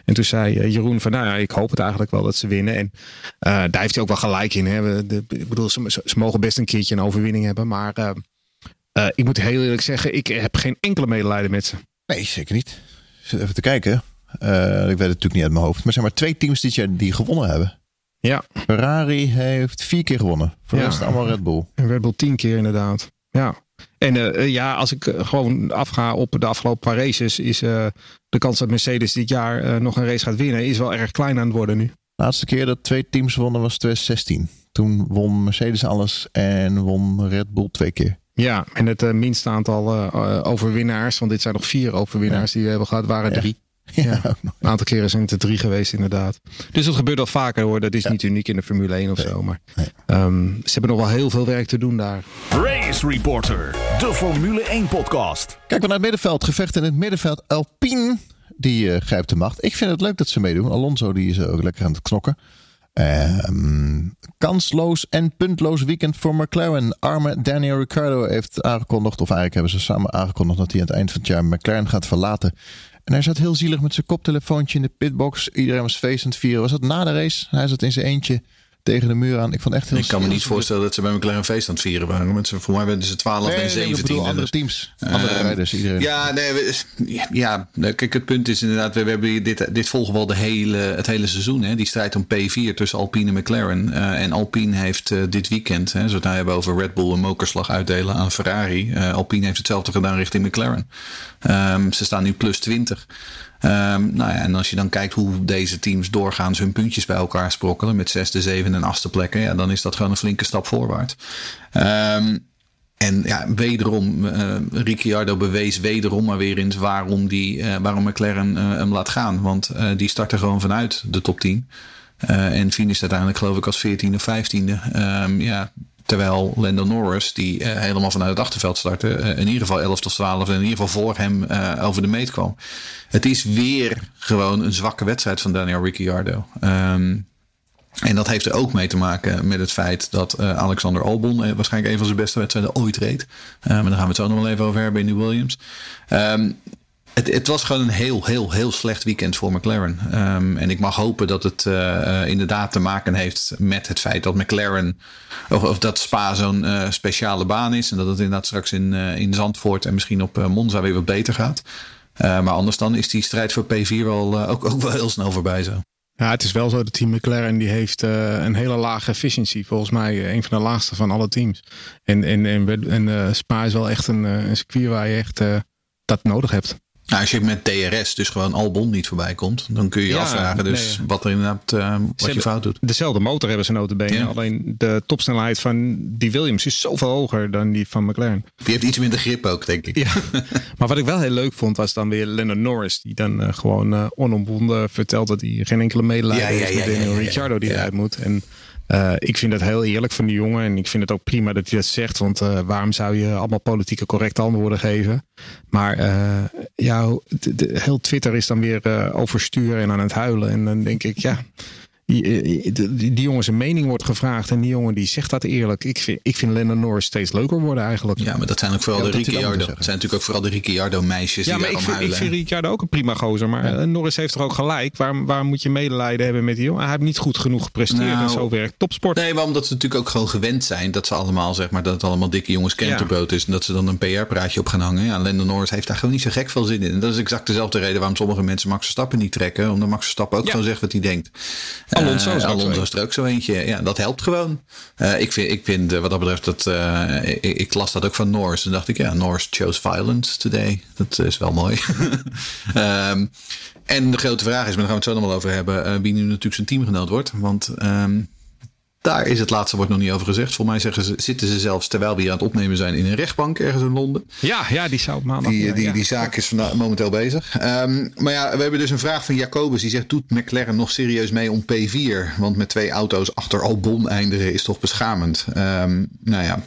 En toen zei Jeroen van nou ja, ik hoop het eigenlijk wel dat ze winnen. En eh, daar heeft hij ook wel gelijk in. Hè. We- de- ik bedoel, ze, mogen best een keertje een overwinning hebben. Maar ik moet heel eerlijk zeggen, ik heb geen enkele medelijden met ze. Nee, zeker niet. Zit Even te kijken. Eh, ik weet het natuurlijk niet uit mijn hoofd. Maar zijn maar twee teams dit jaar die gewonnen hebben. Ja, Ferrari heeft vier keer gewonnen. Voor de Ja. rest allemaal Red Bull. En Red Bull tien keer inderdaad. Ja. En eh, eh, ja, als ik gewoon afga op de afgelopen paar races, is eh, de kans dat Mercedes dit jaar eh, nog een race gaat winnen, is wel erg klein aan het worden nu. laatste keer dat twee teams wonnen was 2016. Toen won Mercedes alles en won Red Bull twee keer. Ja, en het minste aantal overwinnaars, want dit zijn nog vier overwinnaars die we hebben gehad, waren Ja. drie. Ja. Een aantal keren zijn het er drie geweest, inderdaad. Dus dat gebeurt al vaker hoor. Dat is Ja. niet uniek in de Formule 1 of Nee. zo. Maar Nee. ehm, ze hebben nog wel heel veel werk te doen daar. Race Reporter, de Formule 1 podcast. Kijk maar naar het middenveld. Gevecht in het middenveld. Alpine, die eh, grijpt de macht. Ik vind het leuk dat ze meedoen. Alonso, die is ook lekker aan het knokken. Ehm, kansloos en puntloos weekend voor McLaren. Arme Daniel Ricciardo heeft aangekondigd, of eigenlijk hebben ze samen aangekondigd dat hij aan het eind van het jaar McLaren gaat verlaten. En hij zat heel zielig met zijn koptelefoontje in de pitbox. Iedereen was feestend vieren. Was dat na de race? Hij zat in zijn eentje tegen de muur aan. Ik vond echt heel Ik kan me niet voorstellen dat ze bij McLaren feest aan het vieren waren. Want ze, voor mij werden ze 12 Nee, en nee, nee, ik 17. bedoel andere dus- teams. Andere Ehm, rijders. Iedereen. Ja, nee, we- ja, nee, kijk, het punt is inderdaad, we, we hebben dit, dit volgen we al de hele, het hele seizoen. Hè? Die strijd om P4 tussen Alpine en McLaren. Eh, en Alpine heeft eh, dit weekend, hè, zodra we hebben over Red Bull een mokerslag uitdelen aan Ferrari. eh, Alpine heeft hetzelfde gedaan richting McLaren. Ehm, ze staan nu plus 20. Ehm, nou ja, en als je dan kijkt hoe deze teams doorgaans hun puntjes bij elkaar sprokkelen met zesde, zevende en achtste plekken, ja, dan is dat gewoon een flinke stap voorwaarts. Ehm, en ja, wederom, eh Ricciardo bewees wederom maar weer eens waarom, die, eh, waarom McLaren eh, hem laat gaan. Want die startte gewoon vanuit de top 10. Eh, en finish uiteindelijk geloof ik als 14e of 15e. Ehm, ja, terwijl Lando Norris, die eh, helemaal vanuit het achterveld startte, eh, in ieder geval 11 tot 12 en in ieder geval voor hem eh, over de meet kwam. Het is weer gewoon een zwakke wedstrijd van Daniel Ricciardo. Ehm, en dat heeft er ook mee te maken met het feit dat Alexander Albon waarschijnlijk een van zijn beste wedstrijden ooit reed. Maar daar gaan we het zo nog wel even over hebben in New Williams. Ehm, het, het was gewoon een heel, heel, heel slecht weekend voor McLaren. Ehm, en ik mag hopen dat het eh, eh, inderdaad te maken heeft met het feit dat McLaren, of, of dat Spa zo'n eh, speciale baan is. En dat het inderdaad straks in, in Zandvoort en misschien op Monza weer wat beter gaat. Maar anders dan is die strijd voor P4 wel, ook, ook wel heel snel voorbij zo. Ja, het is wel zo. Dat team McLaren die heeft een hele lage efficiency. Volgens mij een van de laagste van alle teams. En, en, en, Spa is wel echt een, een circuit waar je echt dat nodig hebt. Nou, als je met DRS dus gewoon Albon niet voorbij komt, dan kun je je Ja, afvragen dus nee. wat er inderdaad eh, wat je fout doet. Dezelfde motor hebben ze notabene. Ja. Alleen de topsnelheid van die Williams is zoveel hoger dan die van McLaren. Die heeft iets minder grip ook, denk ik. Ja. maar wat ik wel heel leuk vond, was dan weer Lennon Norris. Die dan eh, gewoon eh, onomwonden vertelt dat hij geen enkele medelijden heeft ja, met ja, Daniel. Ricciardo die eruit moet. En Uh, ik vind dat heel eerlijk van die jongen. En ik vind het ook prima dat hij dat zegt. Want uh, waarom zou je allemaal politieke correcte antwoorden geven? Maar uh, heel Twitter is dan weer overstuur en aan het huilen. En dan denk ik, ja, die, die, die, jongen zijn mening wordt gevraagd en die jongen die zegt dat eerlijk. Ik vind, ik vind Lennon Norris steeds leuker worden eigenlijk. Ja, maar dat zijn ook vooral de Ricciardo. Dat zijn natuurlijk ook vooral de Ricciardo meisjes. Ja, maar ik vind, ik vind Ricciardo ook een prima gozer. Maar ja. Norris heeft er ook gelijk. Waarom, waarom moet je medelijden hebben met die jongen? Hij heeft niet goed genoeg gepresteerd nou, en zo werkt topsport. Nee, maar omdat ze natuurlijk ook gewoon gewend zijn dat ze allemaal zeg maar dat het allemaal dikke jongens kenterbrood is en dat ze dan een PR-praatje op gaan hangen. Ja, Lennon Norris heeft daar gewoon niet zo gek veel zin in. En dat is exact dezelfde reden waarom sommige mensen Max Verstappen niet trekken, omdat Max Verstappen ook gewoon zegt wat hij denkt. Alonso, uh, Alonso is er ook zo eentje. Ja, dat helpt gewoon. Uh, ik vind, ik vind uh, wat dat betreft, dat, ik, ik, las dat ook van Norris. En dacht ik, ja, Norris chose violence today. Dat is wel mooi. um, en de grote vraag is, maar daar gaan we het zo nog wel over hebben, wie nu natuurlijk zijn teamgenoot wordt. Want um, daar is het laatste woord nog niet over gezegd. Volgens mij zeggen ze, zitten ze zelfs terwijl we hier aan het opnemen zijn in een rechtbank ergens in Londen. Ja, ja die zou maandag. Die, die, ja. die zaak is vandaag, momenteel bezig. Um, maar ja, we hebben dus een vraag van Jacobus. Die zegt: Doet McLaren nog serieus mee om P4? Want met twee auto's achter Albon eindigen is toch beschamend. Um, nou ja.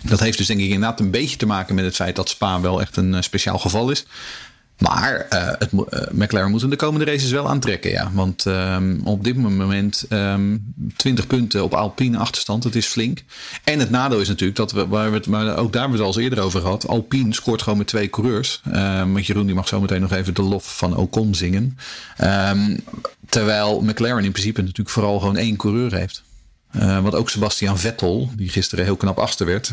Dat heeft dus denk ik inderdaad een beetje te maken met het feit dat Spa wel echt een speciaal geval is. Maar uh, het, uh, McLaren moet in de komende races wel aantrekken. Ja. Want um, op dit moment um, 20 punten op Alpine achterstand. Dat is flink. En het nadeel is natuurlijk dat we, waar we het, maar ook daar hebben we het al eens eerder over gehad. Alpine scoort gewoon met twee coureurs. Um, want Jeroen die mag zo meteen nog even de lof van Ocon zingen. terwijl McLaren in principe natuurlijk vooral gewoon één coureur heeft. Uh, want ook Sebastian Vettel, die gisteren heel knap achter werd,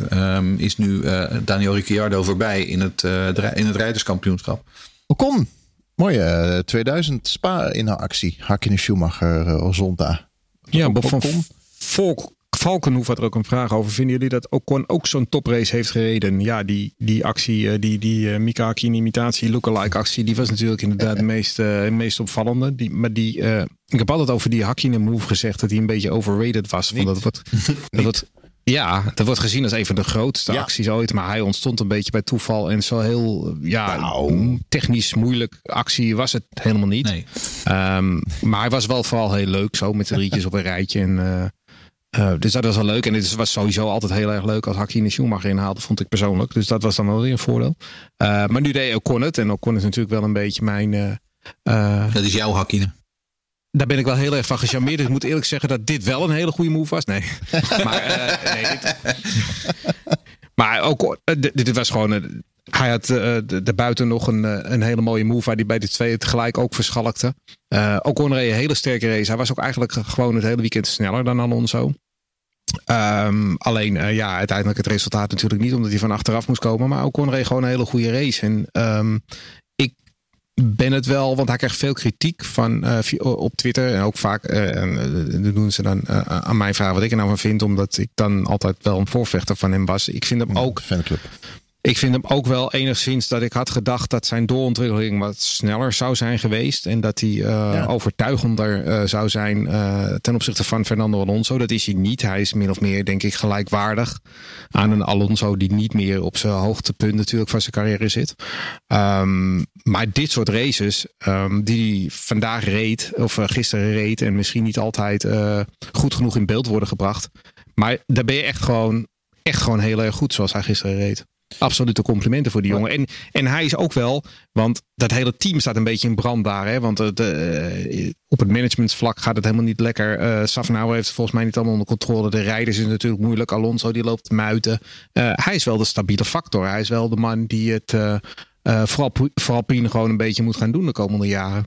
is nu Daniel Ricciardo voorbij in het, in het rijderskampioenschap. Ocon, mooie 2000 Spa in actie. Hakkinen Schumacher, uh, Zonda. Ja, Bob van Volk, Valkenhoef had er ook een vraag over. Vinden jullie dat Ocon ook zo'n toprace heeft gereden? Ja, die, die actie, die, die uh, Mika Hakkinen imitatie, lookalike actie, die was natuurlijk inderdaad de meest, uh, meest opvallende. Die, maar die, uh, ik heb altijd over die Hakkinen move gezegd dat hij een beetje overrated was. Van dat wordt, dat wordt, ja, dat wordt gezien als een van de grootste ja. acties ooit. Maar hij ontstond een beetje bij toeval. En zo heel ja, nou. technisch moeilijk actie was het helemaal niet. Nee. Um, maar hij was wel vooral heel leuk. Zo met de drietjes op een rijtje. En, uh, uh, dus dat was wel leuk. En het was sowieso altijd heel erg leuk als Hakkinen Schumacher inhaalde. Vond ik persoonlijk. Dus dat was dan wel weer een voordeel. Uh, maar nu deed Ocon het. En Ocon is natuurlijk wel een beetje mijn... dat is jouw Hakkinen. Daar ben ik wel heel erg van gecharmeerd. Dus ik moet eerlijk zeggen dat dit wel een hele goede move was. Nee. maar, uh, nee, dit... maar ook, dit, dit was gewoon. Hij had uh, daarbuiten nog een, een hele mooie move waar hij bij de twee tegelijk ook verschalkte. Uh, ook een hele sterke race. Hij was ook eigenlijk gewoon het hele weekend sneller dan Alonso. Um, alleen uh, ja, uiteindelijk het resultaat natuurlijk niet, omdat hij van achteraf moest komen. Maar ook reed gewoon een hele goede race. En um, ik ben het wel, want hij krijgt veel kritiek van uh, op Twitter en ook vaak uh, doen ze dan uh, aan mij vragen wat ik er nou van vind, omdat ik dan altijd wel een voorvechter van hem was. Ik vind hem ook. Fanclub. Ik vind hem ook wel enigszins dat ik had gedacht dat zijn doorontwikkeling wat sneller zou zijn geweest. En dat hij uh, ja. overtuigender uh, zou zijn uh, ten opzichte van Fernando Alonso. Dat is hij niet. Hij is min of meer, denk ik, gelijkwaardig aan een Alonso die niet meer op zijn hoogtepunt natuurlijk van zijn carrière zit. Um, maar dit soort races um, die hij vandaag reed, of gisteren reed, en misschien niet altijd goed genoeg in beeld worden gebracht. Maar daar ben je echt gewoon, echt gewoon heel erg goed zoals hij gisteren reed. Absolute complimenten voor die jongen. En, en hij is ook wel, want dat hele team staat een beetje in brand daar. Hè? Want het, uh, op het managementsvlak gaat het helemaal niet lekker. Uh, Safnauer heeft volgens mij niet allemaal onder controle. De rijders is natuurlijk moeilijk. Alonso die loopt muiten. Uh, hij is wel de stabiele factor. Hij is wel de man die het uh, vooral, vooral Pien gewoon een beetje moet gaan doen de komende jaren.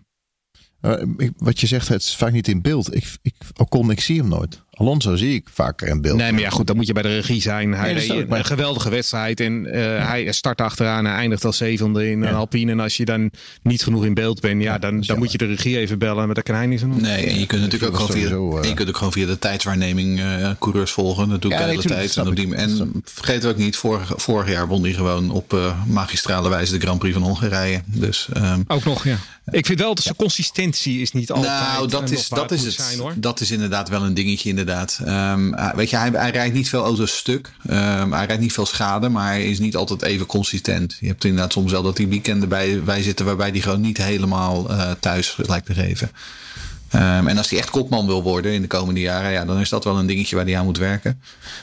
Wat je zegt, het is vaak niet in beeld. Ik, ik, Ocon, ik zie hem nooit. Alonso zie ik vaak in beeld. Nee, maar ja, goed, dan moet je bij de regie zijn. Hij nee, reed een geweldige wedstrijd en uh, ja. hij start achteraan en eindigt als zevende in ja. een Alpine. En als je dan niet genoeg in beeld bent, ja, dan, dan moet je de regie even bellen, maar dat kan hij niet zo doen. Nee, en je kunt natuurlijk ook gewoon via, uh... je kunt ook gewoon via de tijdswaarneming uh, coureurs volgen. Dat doe ik de hele tijd. En, op die, en vergeet ook niet, vorig, vorig jaar won hij gewoon op magistrale wijze de Grand Prix van Hongarije. Dus, um, ook nog, ja. Ik vind wel dat zijn consistentie is niet altijd. Nou, dat is, dat is het. Zijn, hoor. Dat is inderdaad wel een dingetje, inderdaad. Um, weet je, hij, hij, rijdt niet veel auto's stuk. Um, hij rijdt niet veel schade, maar hij is niet altijd even consistent. Je hebt inderdaad soms wel dat die weekenden bij, bij zitten waarbij hij gewoon niet helemaal uh, thuis lijkt te geven. Ehm, en als hij echt kopman wil worden in de komende jaren, ja, dan is dat wel een dingetje waar hij aan moet werken.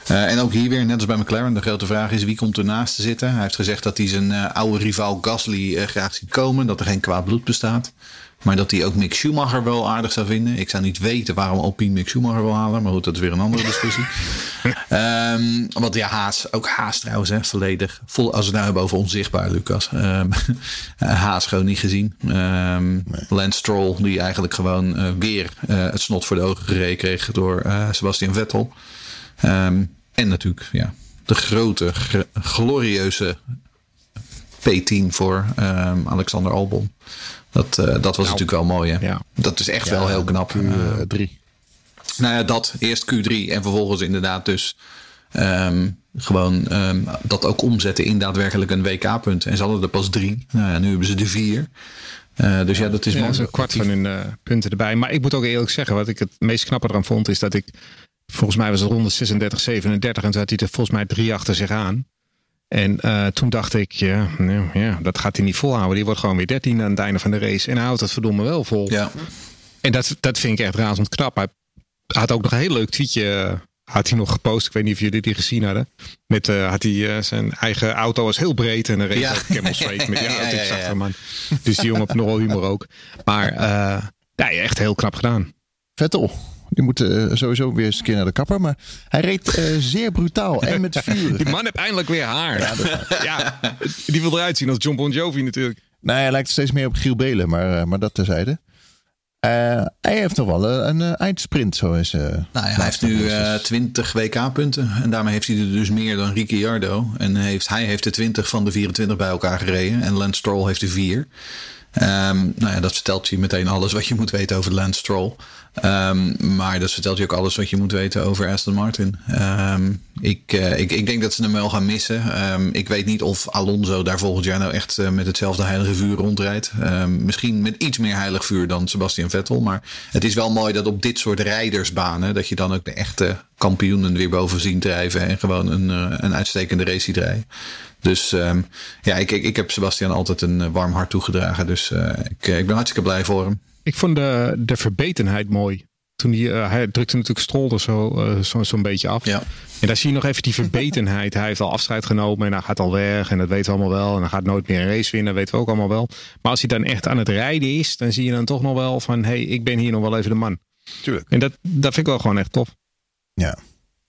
Eh, en ook hier weer, net als bij McLaren, de grote vraag is wie komt ernaast te zitten. Hij heeft gezegd dat hij zijn uh, oude rivaal Gasly graag ziet komen, dat er geen kwaad bloed bestaat. Maar dat hij ook Mick Schumacher wel aardig zou vinden. Ik zou niet weten waarom Alpine Mick Schumacher wil halen. Maar goed, dat is weer een andere discussie. um, want ja, Haas, ook Haas trouwens, hè, volledig. Vol, als we het nou hebben over onzichtbaar, Lucas. Um, Haas gewoon niet gezien. Um, Lance Stroll, die eigenlijk gewoon uh, weer uh, het snot voor de ogen gereden kreeg door uh, Sebastian Vettel. en natuurlijk, ja, de grote, glorieuze P10 voor Alexander Albon. Dat, uh, dat was nou, natuurlijk wel mooi. Hè? Ja. Dat is echt ja, wel heel knap. Q3. Uh, nou ja, dat. Eerst Q3 en vervolgens inderdaad dus um, gewoon um, dat ook omzetten in daadwerkelijk een WK-punt. En ze hadden er pas drie. Nou ja, nu hebben ze er vier. Uh, dus ja, dat is ja, een kwart van hun uh, punten erbij. Maar ik moet ook eerlijk zeggen, wat ik het meest knappe eraan vond, is dat ik volgens mij was het ronde 36, 37 en toen had hij er volgens mij drie achter zich aan. En uh, toen dacht ik, ja, ja, dat gaat hij niet volhouden. Die wordt gewoon weer 13 aan het einde van de race. En hij houdt het verdomme wel vol. Ja. En dat, dat vind ik echt razend knap. Hij had ook nog een heel leuk tweetje. Eh, had hij nog gepost. Ik weet niet of jullie die gezien hadden. Met uh, had hij uh, zijn eigen auto was heel breed en een reed ja. Camel Straight met die auto. Ja, ja, ja, man. Dus die jongen heeft nogal humor ook. Maar uh, ja, echt heel knap gedaan. Vettel. Die moet uh, sowieso weer eens een keer naar de kapper. Maar hij reed uh, zeer brutaal en met vuur. Die man heeft eindelijk weer haar. Ja, ja, die wil eruit zien als John Bon Jovi natuurlijk. Nee, hij lijkt steeds meer op Giel Belen, maar, uh, maar dat terzijde. hij heeft toch wel een, een eindsprint, zo is. nou, hij heeft nu 20 WK-punten. En daarmee heeft hij er dus meer dan Ricciardo. En heeft, hij heeft de 20 van de 24 bij elkaar gereden. En Lance Stroll heeft er 4. Um, nou ja, dat vertelt je meteen alles wat je moet weten over Lance Stroll. Um, maar dat vertelt je ook alles wat je moet weten over Aston Martin. Um, ik, uh, ik, ik denk dat ze hem wel gaan missen. ik weet niet of Alonso daar volgend jaar nou echt uh, met hetzelfde heilige vuur rondrijdt. misschien met iets meer heilig vuur dan Sebastian Vettel. Maar het is wel mooi dat op dit soort rijdersbanen... dat je dan ook de echte kampioenen weer boven zien drijven... en gewoon een, uh, een uitstekende race ziet. Dus ja, ik, ik, heb Sebastian altijd een warm hart toegedragen. Dus ik, ik ben hartstikke blij voor hem. Ik vond de, de verbetenheid mooi. Toen die, uh, hij drukte natuurlijk Strol er zo, uh, zo, zo'n beetje af. Ja. En daar zie je nog even die verbetenheid. hij heeft al afscheid genomen en hij gaat al weg. En dat weten we allemaal wel. En hij gaat nooit meer een race winnen. Dat weten we ook allemaal wel. Maar als hij dan echt aan het rijden is. Dan zie je dan toch nog wel van. Hé, hey, ik ben hier nog wel even de man. Tuurlijk. En dat, dat vind ik wel gewoon echt tof. Ja.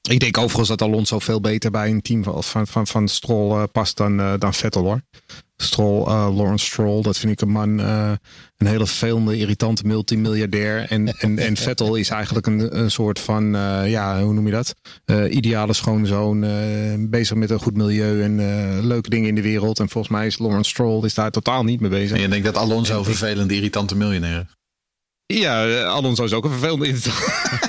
Ik denk overigens dat Alonso veel beter bij een team van, van, van, van Stroll uh, past dan, uh, dan Vettel hoor. Stroll, uh, Lawrence Stroll, dat vind ik een man, een hele vervelende, irritante multimiljardair. En, en, en Vettel is eigenlijk een, een soort van, ja, hoe noem je dat? ideale schoonzoon, bezig met een goed milieu en leuke dingen in de wereld. En volgens mij is Lawrence Stroll is daar totaal niet mee bezig. En je denkt dat Alonso vervelende, irritante miljonair ja, Alonso is ook een vervelende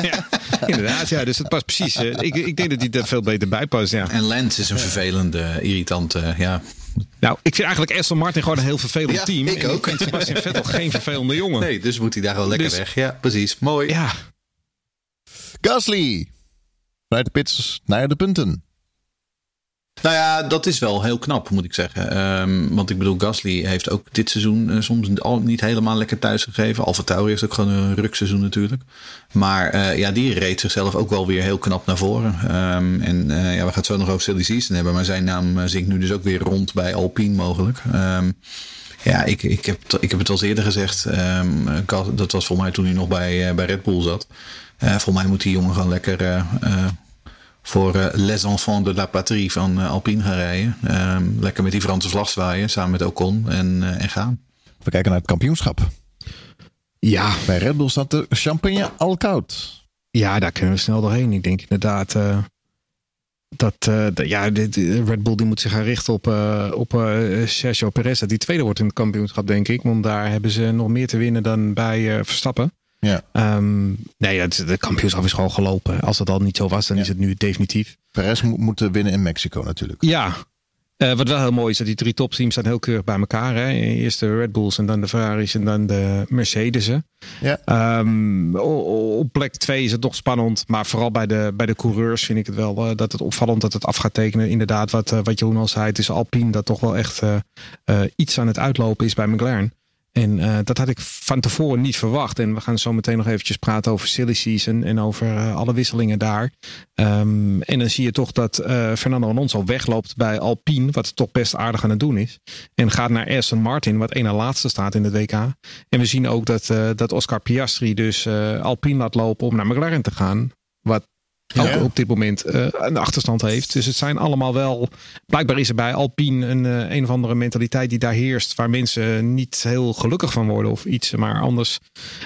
ja, inderdaad, ja. Dus het past precies. Ik, ik denk dat hij er veel beter bij past, ja. En Lance is een vervelende, irritante, ja. Nou, ik vind eigenlijk Aston Martin gewoon een heel vervelend ja, team. ik ook. Ik vind Sebastian Vettel geen vervelende jongen. Nee, dus moet hij daar wel lekker dus, weg. Ja, precies. Mooi. Ja. Gasly. Vanuit de pits naar de punten. Nou ja, dat is wel heel knap, moet ik zeggen. Um, want ik bedoel, Gasly heeft ook dit seizoen uh, soms al niet helemaal lekker thuis gegeven. Alfa heeft ook gewoon een rukseizoen natuurlijk. Maar uh, ja, die reed zichzelf ook wel weer heel knap naar voren. Um, en uh, ja, we gaan het zo nog over Silly Season hebben. Maar zijn naam zingt nu dus ook weer rond bij Alpine mogelijk. Um, ja, ik, ik, heb, ik heb het al eerder gezegd. dat was volgens mij toen hij nog bij, bij Red Bull zat. volgens mij moet die jongen gewoon lekker voor uh, Les Enfants de la Patrie van uh, Alpine gaan rijden. Um, lekker met die Franse vlag zwaaien samen met Ocon en, uh, en gaan. We kijken naar het kampioenschap. Ja. Bij Red Bull staat de champagne al koud. Ja, daar kunnen we snel doorheen. Ik denk inderdaad dat de, ja, de, de, Red Bull die moet zich gaan richten op, op Sergio Perez. Die tweede wordt in het kampioenschap, denk ik. Want daar hebben ze nog meer te winnen dan bij Verstappen. Ja. Um, nee, het, de kampioenschap is gewoon gelopen. Als dat al niet zo was, dan ja. is het nu definitief. Perez moet, moet winnen in Mexico natuurlijk. Ja. Uh, wat wel heel mooi is, dat die drie topteams staan heel keurig bij elkaar. Hè? Eerst de Red Bulls en dan de Ferraris en dan de Mercedes'en. Ja. Um, op plek twee is het nog spannend. Maar vooral bij de, bij de coureurs vind ik het wel uh, dat het opvallend dat het af gaat tekenen. Inderdaad, wat, uh, wat Jeroen al zei, het is Alpine dat toch wel echt iets aan het uitlopen is bij McLaren. En uh, dat had ik van tevoren niet verwacht. En we gaan zo meteen nog eventjes praten over silly season en over uh, alle wisselingen daar. Um, en dan zie je toch dat uh, Fernando Alonso wegloopt bij Alpine, wat toch best aardig aan het doen is. En gaat naar Aston Martin, wat één na laatste staat in de WK. En we zien ook dat, dat Oscar Piastri dus Alpine laat lopen om naar McLaren te gaan. Wat ook op dit moment uh, een achterstand heeft. Dus het zijn allemaal wel. Blijkbaar is er bij Alpine een, uh, een of andere mentaliteit die daar heerst. Waar mensen niet heel gelukkig van worden of iets. Maar anders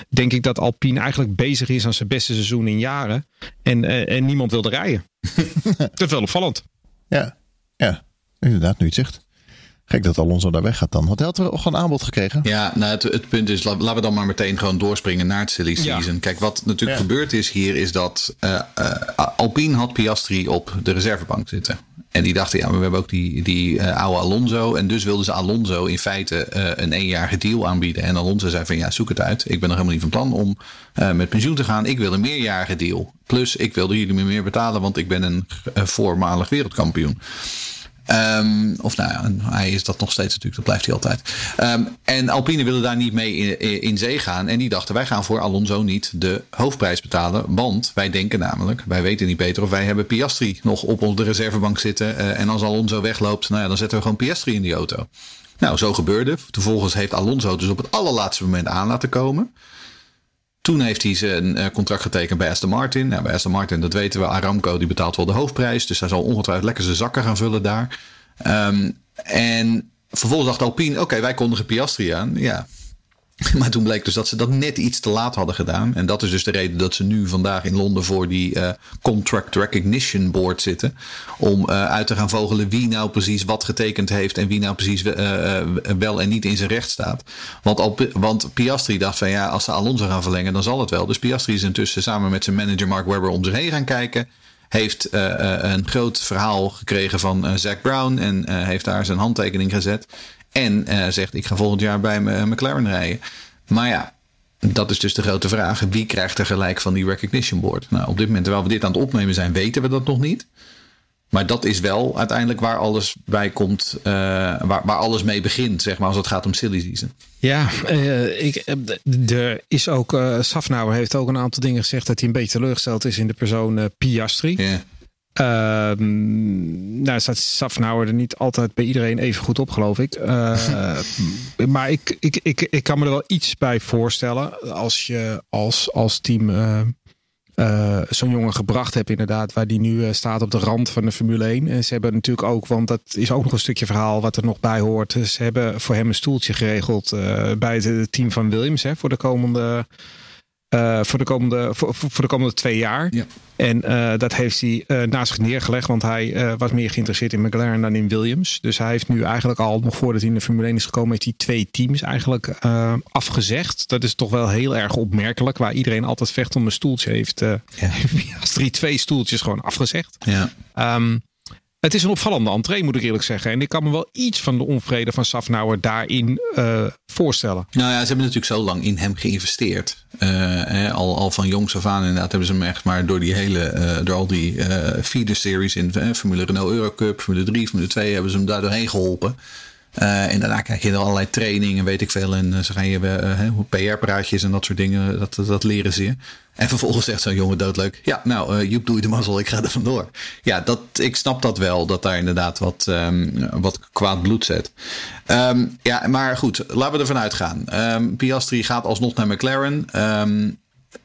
denk ik dat Alpine eigenlijk bezig is aan zijn beste seizoen in jaren. En, uh, en niemand wilde rijden. is wel opvallend. Ja, ja, inderdaad, nu het zegt. Gek dat Alonso daar weg gaat dan. Want hij had er ook gewoon aanbod gekregen. Ja, nou het, het punt is, laten we dan maar meteen gewoon doorspringen naar het silly season. Ja. Kijk, wat natuurlijk ja. gebeurd is hier, is dat uh, uh, Alpine had Piastri op de reservebank zitten. En die dachten, ja, maar we hebben ook die, die uh, oude Alonso. En dus wilden ze Alonso in feite een eenjarige deal aanbieden. En Alonso zei van, ja, zoek het uit. Ik ben nog helemaal niet van plan om met pensioen te gaan. Ik wil een meerjarige deal. Plus, ik wilde jullie me meer betalen, want ik ben een voormalig wereldkampioen. Um, of nou ja, hij is dat nog steeds natuurlijk, dat blijft hij altijd. Um, en Alpine wilde daar niet mee in, in, zee gaan. En die dachten, wij gaan voor Alonso niet de hoofdprijs betalen. Want wij denken namelijk, wij weten niet beter of wij hebben Piastri nog op onze reservebank zitten. Uh, en als Alonso wegloopt, nou ja, dan zetten we gewoon Piastri in die auto. Nou, zo gebeurde. Vervolgens heeft Alonso dus op het allerlaatste moment aan laten komen. Toen heeft hij zijn eh, contract getekend bij Aston Martin. Nou, bij Aston Martin, dat weten we, Aramco die betaalt wel de hoofdprijs. Dus hij zal ongetwijfeld lekker zijn zakken gaan vullen daar. Um, en vervolgens dacht Alpine, oké, wij kondigen Piastri aan. Ja, Maar toen bleek dus dat ze dat net iets te laat hadden gedaan. En dat is dus de reden dat ze nu vandaag in Londen voor die uh, Contract Recognition Board zitten. Om uh, uit te gaan vogelen wie nou precies wat getekend heeft. En wie nou precies uh, wel en niet in zijn recht staat. Want, al, want Piastri dacht van ja, als ze Alonso gaan verlengen, dan zal het wel. Dus Piastri is intussen samen met zijn manager Mark Webber om zich heen gaan kijken. Heeft een groot verhaal gekregen van Zack Brown. En heeft daar zijn handtekening gezet. En uh, zegt, ik ga volgend jaar bij McLaren rijden. Maar ja, dat is dus de grote vraag. Wie krijgt er gelijk van die recognition board? Nou, op dit moment, terwijl we dit aan het opnemen zijn, weten we dat nog niet. Maar dat is wel uiteindelijk waar alles bij komt, uh, waar, waar alles mee begint, zeg maar, als het gaat om silly season. Ja, uh, ik, er is ook, uh, Safnauer heeft ook een aantal dingen gezegd dat hij een beetje teleurgesteld is in de persoon Piastri. Yeah. Uh, nou staat Safnauer er niet altijd bij iedereen even goed op, geloof ik. Uh, maar ik, ik, ik, ik kan me er wel iets bij voorstellen. Als je als, als team uh, zo'n jongen gebracht hebt, inderdaad, waar die nu staat op de rand van de Formule 1. En ze hebben natuurlijk ook, want dat is ook nog een stukje verhaal wat er nog bij hoort. Ze hebben voor hem een stoeltje geregeld bij het team van Williams hè, voor de komende uh, voor, de komende, voor, voor, de komende twee jaar. Ja. En uh, dat heeft hij uh, naast zich neergelegd, want hij was meer geïnteresseerd in McLaren dan in Williams. Dus hij heeft nu eigenlijk al, nog voordat hij in de Formule 1 is gekomen, heeft hij twee teams eigenlijk afgezegd. Dat is toch wel heel erg opmerkelijk, waar iedereen altijd vecht om een stoeltje heeft. Ja. Als drie, twee stoeltjes gewoon afgezegd. Ja. Um, het is een opvallende entree, moet ik eerlijk zeggen. En ik kan me wel iets van de onvrede van Safnauer daarin uh, voorstellen. Nou ja, ze hebben natuurlijk zo lang in hem geïnvesteerd. Uh, hè, al, al van jongs af aan inderdaad hebben ze hem echt maar door die hele, uh, door al die feeder series in Formule Renault Eurocup, Formule 3, Formule 2 hebben ze hem daar doorheen geholpen. Uh, en daarna krijg je er allerlei trainingen, weet ik veel. En uh, ze gaan je uh, PR-praatjes en dat soort dingen, dat, dat leren ze je. En vervolgens zegt zo'n jongen doodleuk: Ja, nou, Joep, doe je de mazzel, ik ga er vandoor. Ja, dat, ik snap dat wel, dat daar inderdaad wat, um, wat kwaad bloed zet. Um, ja, maar goed, laten we ervan uitgaan. Um, Piastri gaat alsnog naar McLaren.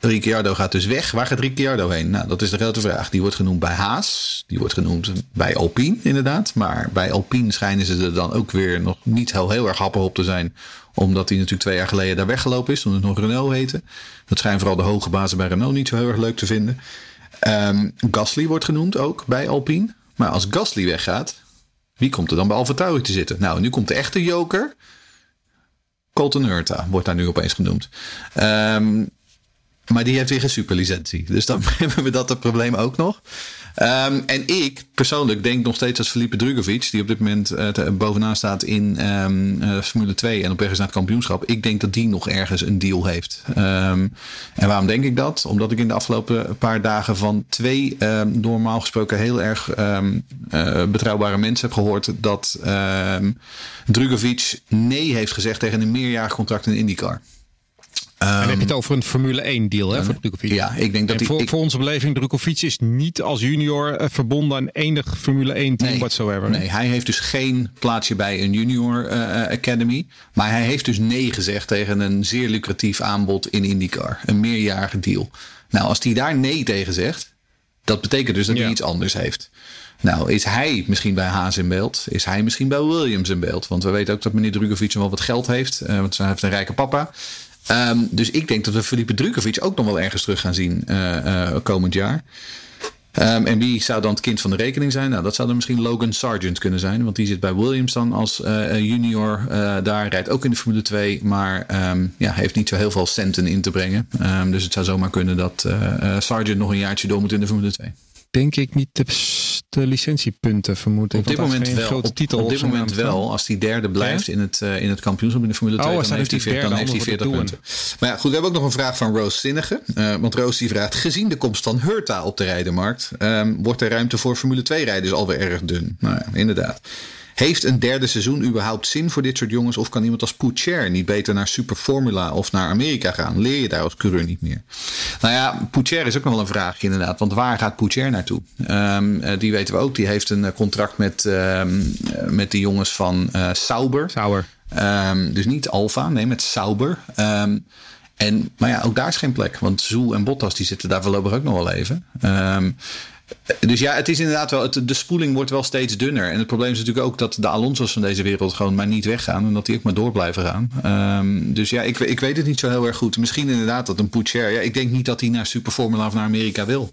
Ricciardo gaat dus weg. Waar gaat Ricciardo heen? Nou, dat is de grote vraag. Die wordt genoemd bij Haas. Die wordt genoemd bij Alpine, inderdaad. Maar bij Alpine schijnen ze er dan ook weer nog niet heel, heel erg happig op te zijn. Omdat hij natuurlijk twee jaar geleden daar weggelopen is. Toen het nog Renault heette. Dat schijnt vooral de hoge bazen bij Renault niet zo heel erg leuk te vinden. Um, Gasly wordt genoemd ook bij Alpine. Maar als Gasly weggaat, wie komt er dan bij Alfa Tauri te zitten? Nou, nu komt de echte joker. Colton Hurta wordt daar nu opeens genoemd. Um, Maar die heeft weer geen superlicentie. Dus dan hebben we dat probleem ook nog. Ehm, en ik persoonlijk denk nog steeds dat Felipe Drugovic, die op dit moment uh, bovenaan staat in um, uh, Formule 2 en op weg is naar het kampioenschap, ik denk dat die nog ergens een deal heeft. Um, en waarom denk ik dat? Omdat ik in de afgelopen paar dagen van twee normaal gesproken heel erg uh, betrouwbare mensen heb gehoord dat Drugovic nee heeft gezegd tegen een meerjarig contract in IndyCar. Um, en heb je het over een Formule 1 deal hè, voor Drukovic. Ja, ik denk dat die, voor, ik, voor onze beleving, Drukovic is niet als junior uh, verbonden aan enig Formule 1 team nee, whatsoever. Nee, hij heeft dus geen plaatsje bij een junior uh, academy. Maar hij heeft dus nee gezegd tegen een zeer lucratief aanbod in IndyCar. Een meerjarige deal. Nou, als hij daar nee tegen zegt, dat betekent dus dat ja. hij iets anders heeft. Nou, is hij misschien bij Haas in beeld? Is hij misschien bij Williams in beeld? Want we weten ook dat meneer Drukovic wel wat geld heeft. Want hij heeft een rijke papa. Um, dus ik denk dat we Felipe Drukovic ook nog wel ergens terug gaan zien uh, uh, komend jaar. Um, en wie zou dan het kind van de rekening zijn? Nou, dat zou dan misschien Logan Sargent kunnen zijn. Want die zit bij Williams dan als uh, junior daar. Rijdt ook in de Formule 2. Maar um, ja, heeft niet zo heel veel centen in te brengen. Dus het zou zomaar kunnen dat Sargent nog een jaartje door moet in de Formule 2 denk ik niet de, de licentiepunten vermoed ik. Op dit moment wel. Op, titel op dit moment wel. Als die derde blijft ja? in, het, uh, in het kampioenschap in de Formule 2, oh, dan, heeft hij 40, dan heeft hij 40 punten. Maar ja, goed, we hebben ook nog een vraag van Roos Zinnige. Uh, want Roos die vraagt, gezien de komst van Hurta op de rijdenmarkt, um, wordt de ruimte voor Formule 2 rijders alweer erg dun. Nou ja, inderdaad. Heeft een derde seizoen überhaupt zin voor dit soort jongens? Of kan iemand als Poucher niet beter naar Super Formula of naar Amerika gaan? Leer je daar als coureur niet meer? Nou ja, Poucher is ook nog wel een vraag inderdaad. Want waar gaat Poucher naartoe? Um, die weten we ook. Die heeft een contract met, um, met de jongens van uh, Sauber. Sauber. Um, dus niet Alfa, nee, met Sauber. en, maar ja, ook daar is geen plek. Want Zoel en Bottas die zitten daar voorlopig ook nog wel even. Dus ja, het is inderdaad wel. Het, de spoeling wordt wel steeds dunner. En het probleem is natuurlijk ook dat de Alonso's van deze wereld gewoon maar niet weggaan. En dat die ook maar door blijven gaan. Um, dus ja, ik, ik weet het niet zo heel erg goed. Misschien inderdaad dat een Poetscher. Ja, ik denk niet dat hij naar Super Formula of naar Amerika wil.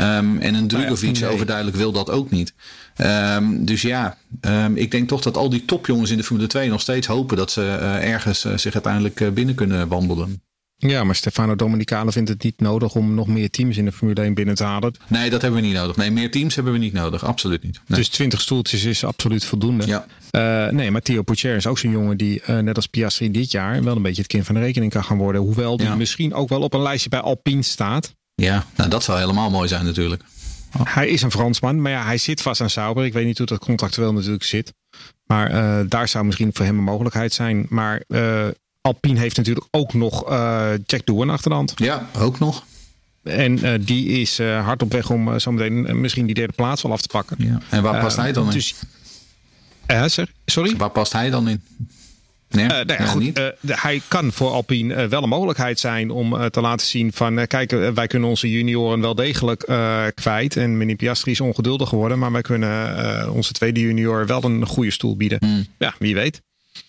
Um, en een Drugovic nee. overduidelijk wil dat ook niet. Um, dus ja, um, ik denk toch dat al die topjongens in de Formule 2 nog steeds hopen dat ze uh, ergens uh, zich uiteindelijk uh, binnen kunnen wandelen. Ja, maar Stefano Domenicali vindt het niet nodig om nog meer teams in de Formule 1 binnen te halen. Nee, dat hebben we niet nodig. Nee, meer teams hebben we niet nodig. Absoluut niet. Nee. Dus 20 stoeltjes is absoluut voldoende. Ja. Uh, nee, maar Theo Pocher is ook zo'n jongen die, uh, net als Piastri dit jaar, wel een beetje het kind van de rekening kan gaan worden. Hoewel die ja. misschien ook wel op een lijstje bij Alpine staat. Ja, nou dat zou helemaal mooi zijn natuurlijk. Oh. Hij is een Fransman, maar ja, hij zit vast aan Sauber. Ik weet niet hoe dat contractueel natuurlijk zit. Maar uh, daar zou misschien voor hem een mogelijkheid zijn. Maar Alpine heeft natuurlijk ook nog uh, Jack Doohan achter de hand. Ja, ook nog. En uh, die is uh, hard op weg om uh, zometeen misschien die derde plaats wel af te pakken. Ja. En waar past hij dan dus, in? sorry? Waar past hij dan in? Nee, nou ja, goed, niet. hij kan voor Alpine wel een mogelijkheid zijn om te laten zien van kijk, wij kunnen onze junioren wel degelijk kwijt. En meneer Piastri is ongeduldig geworden, maar wij kunnen onze tweede junior wel een goede stoel bieden. Hmm. Ja, wie weet.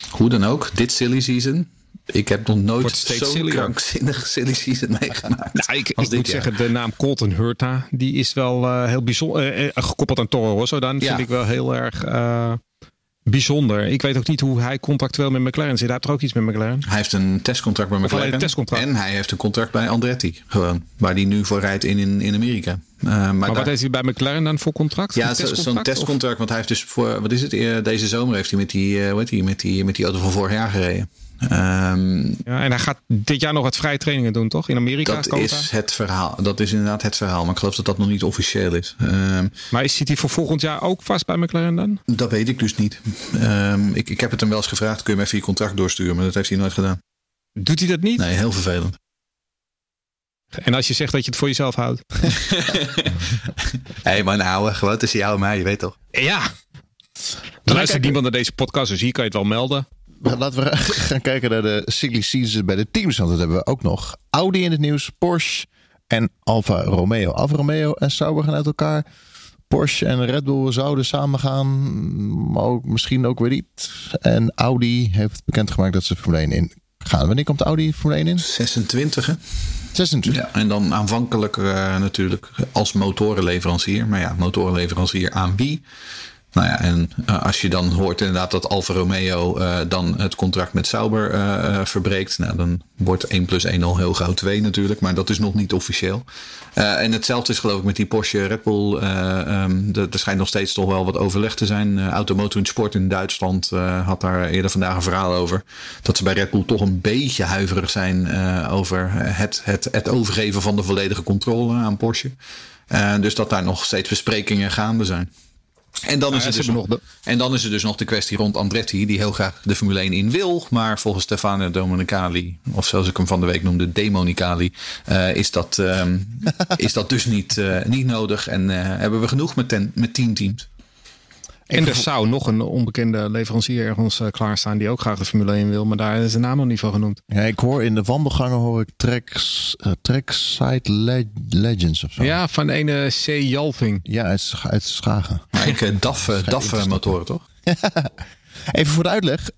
Hoe dan ook, dit silly season ik heb nog nooit zo'n krankzinnig silly season meegemaakt. Nou, ik, ik moet jaar. zeggen, de naam Colton Hurta, die is wel uh, heel bijzonder. Uh, gekoppeld aan Toro Rosso dan, ja. vind ik wel heel erg uh, bijzonder. Ik weet ook niet hoe hij contractueel met McLaren zit. Hij heeft er ook iets met McLaren. Hij heeft een testcontract bij McLaren. Een testcontract. En hij heeft een contract bij Andretti. Gewoon, waar hij nu voor rijdt in, in, in Amerika. Uh, maar, maar wat heeft hij bij McLaren dan voor contract? Ja, zo'n testcontract. Want hij heeft dus voor, wat is het, deze zomer heeft hij met die, uh, weet hij, met die, met die auto van vorig jaar gereden. Um, ja, en hij gaat dit jaar nog wat vrije trainingen doen, toch? In Amerika? Dat is het verhaal. Dat is inderdaad het verhaal. Maar ik geloof dat dat nog niet officieel is. Um, maar zit hij voor volgend jaar ook vast bij McLaren dan? Dat weet ik dus niet. Um, ik, ik heb het hem wel eens gevraagd. Kun je me even je contract doorsturen? Maar dat heeft hij nooit gedaan. Doet hij dat niet? Nee, heel vervelend. En als je zegt dat je het voor jezelf houdt. Hé hey man, ouwe. Gewoon tussen jou en mij. Je weet toch? Ja. Er luistert niemand naar deze podcast. Dus hier kan je het wel melden. Laten we gaan kijken naar de silly season bij de teams. Want dat hebben we ook nog. Audi in het nieuws, Porsche en Alfa Romeo. Alfa Romeo en Sauber gaan uit elkaar. Porsche en Red Bull zouden samen gaan. Maar ook, misschien ook weer niet. En Audi heeft bekendgemaakt dat ze Formule 1 in gaan. Wanneer komt Audi Formule 1 in? 26 hè? 26. Ja, en dan aanvankelijk uh, natuurlijk als motorenleverancier. Maar ja, motorenleverancier aan wie? Nou ja, en uh, als je dan hoort inderdaad dat Alfa Romeo uh, dan het contract met Sauber uh, verbreekt. Nou, dan wordt 1 plus 1 al heel gauw 2 natuurlijk. Maar dat is nog niet officieel. en hetzelfde is geloof ik met die Porsche Red Bull. Um, er schijnt nog steeds toch wel wat overleg te zijn. Automotor Sport in Duitsland had daar eerder vandaag een verhaal over. Dat ze bij Red Bull toch een beetje huiverig zijn over het, het, het overgeven van de volledige controle aan Porsche. dus dat daar nog steeds besprekingen gaande zijn. En dan, is het dus nog, de... en dan is er dus nog de kwestie rond Andretti, die heel graag de Formule 1 in wil. Maar volgens Stefano Domenicali, of zoals ik hem van de week noemde, Demonicali, uh, is, dat, uh, is dat dus niet, uh, niet nodig. En uh, hebben we genoeg met, ten, met tien teams. En er zou nog een onbekende leverancier ergens uh, klaarstaan die ook graag de Formule 1 wil, maar daar is de naam nog niet van genoemd. Ja, ik hoor in de wandelgangen hoor ik Tracks, uh, Trackside Le Legends of zo. Ja, van ene C. Jalving. Ja, uit, uit Schagen. Maar ik uh, DAF, DAF motoren toch? Even voor de uitleg.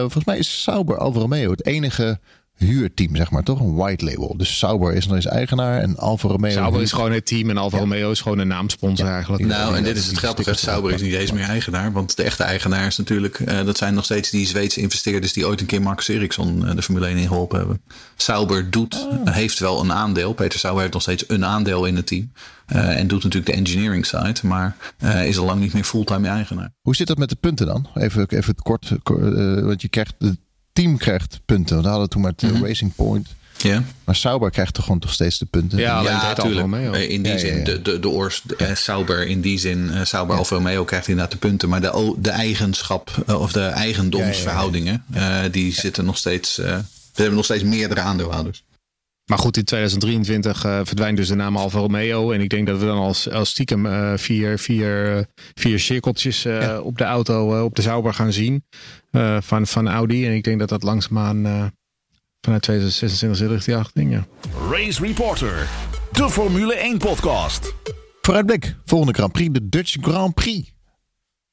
volgens mij is Sauber Alfa Romeo het enige huurteam, zeg maar, toch? Een white label. Dus Sauber is nog eens eigenaar en Alfa Romeo... Sauber is gewoon het team en Alfa ja. Romeo is gewoon een naamsponsor ja. eigenlijk. Nou, en dit is het grappige. Sauber is niet eens meer eigenaar. Want de echte eigenaar is natuurlijk... Uh, dat zijn nog steeds die Zweedse investeerders... die ooit een keer Marcus Ericsson uh, de Formule 1 in geholpen hebben. Sauber doet, oh. heeft wel een aandeel. Peter Sauber heeft nog steeds een aandeel in het team. Uh, en doet natuurlijk de engineering side. Maar is al lang niet meer fulltime eigenaar. Hoe zit dat met de punten dan? Even, even kort. want je krijgt... De team krijgt punten. We hadden toen met mm -hmm. Racing Point. Ja. Maar Sauber krijgt toch gewoon toch steeds de punten. Ja, ja natuurlijk. Mee, in die ja, zin, ja, de, de, de oors, uh, Sauber in die zin, uh, Sauber Alfa Romeo krijgt inderdaad de punten. Maar de, de eigenschap uh, of de eigendomsverhoudingen, die zitten nog steeds. we hebben nog steeds meerdere aandeelhouders. Maar goed, in 2023 uh, verdwijnt dus de naam Alfa Romeo. En ik denk dat we dan als, als stiekem uh, vier, vier, vier cirkeltjes uh, ja. op de auto, op de Sauber gaan zien. van, van Audi. En ik denk dat dat langzaamaan vanuit 2026 zit richting die achting. Ja. Race Reporter, de Formule 1 podcast. Vooruitblik, volgende Grand Prix, de Dutch Grand Prix.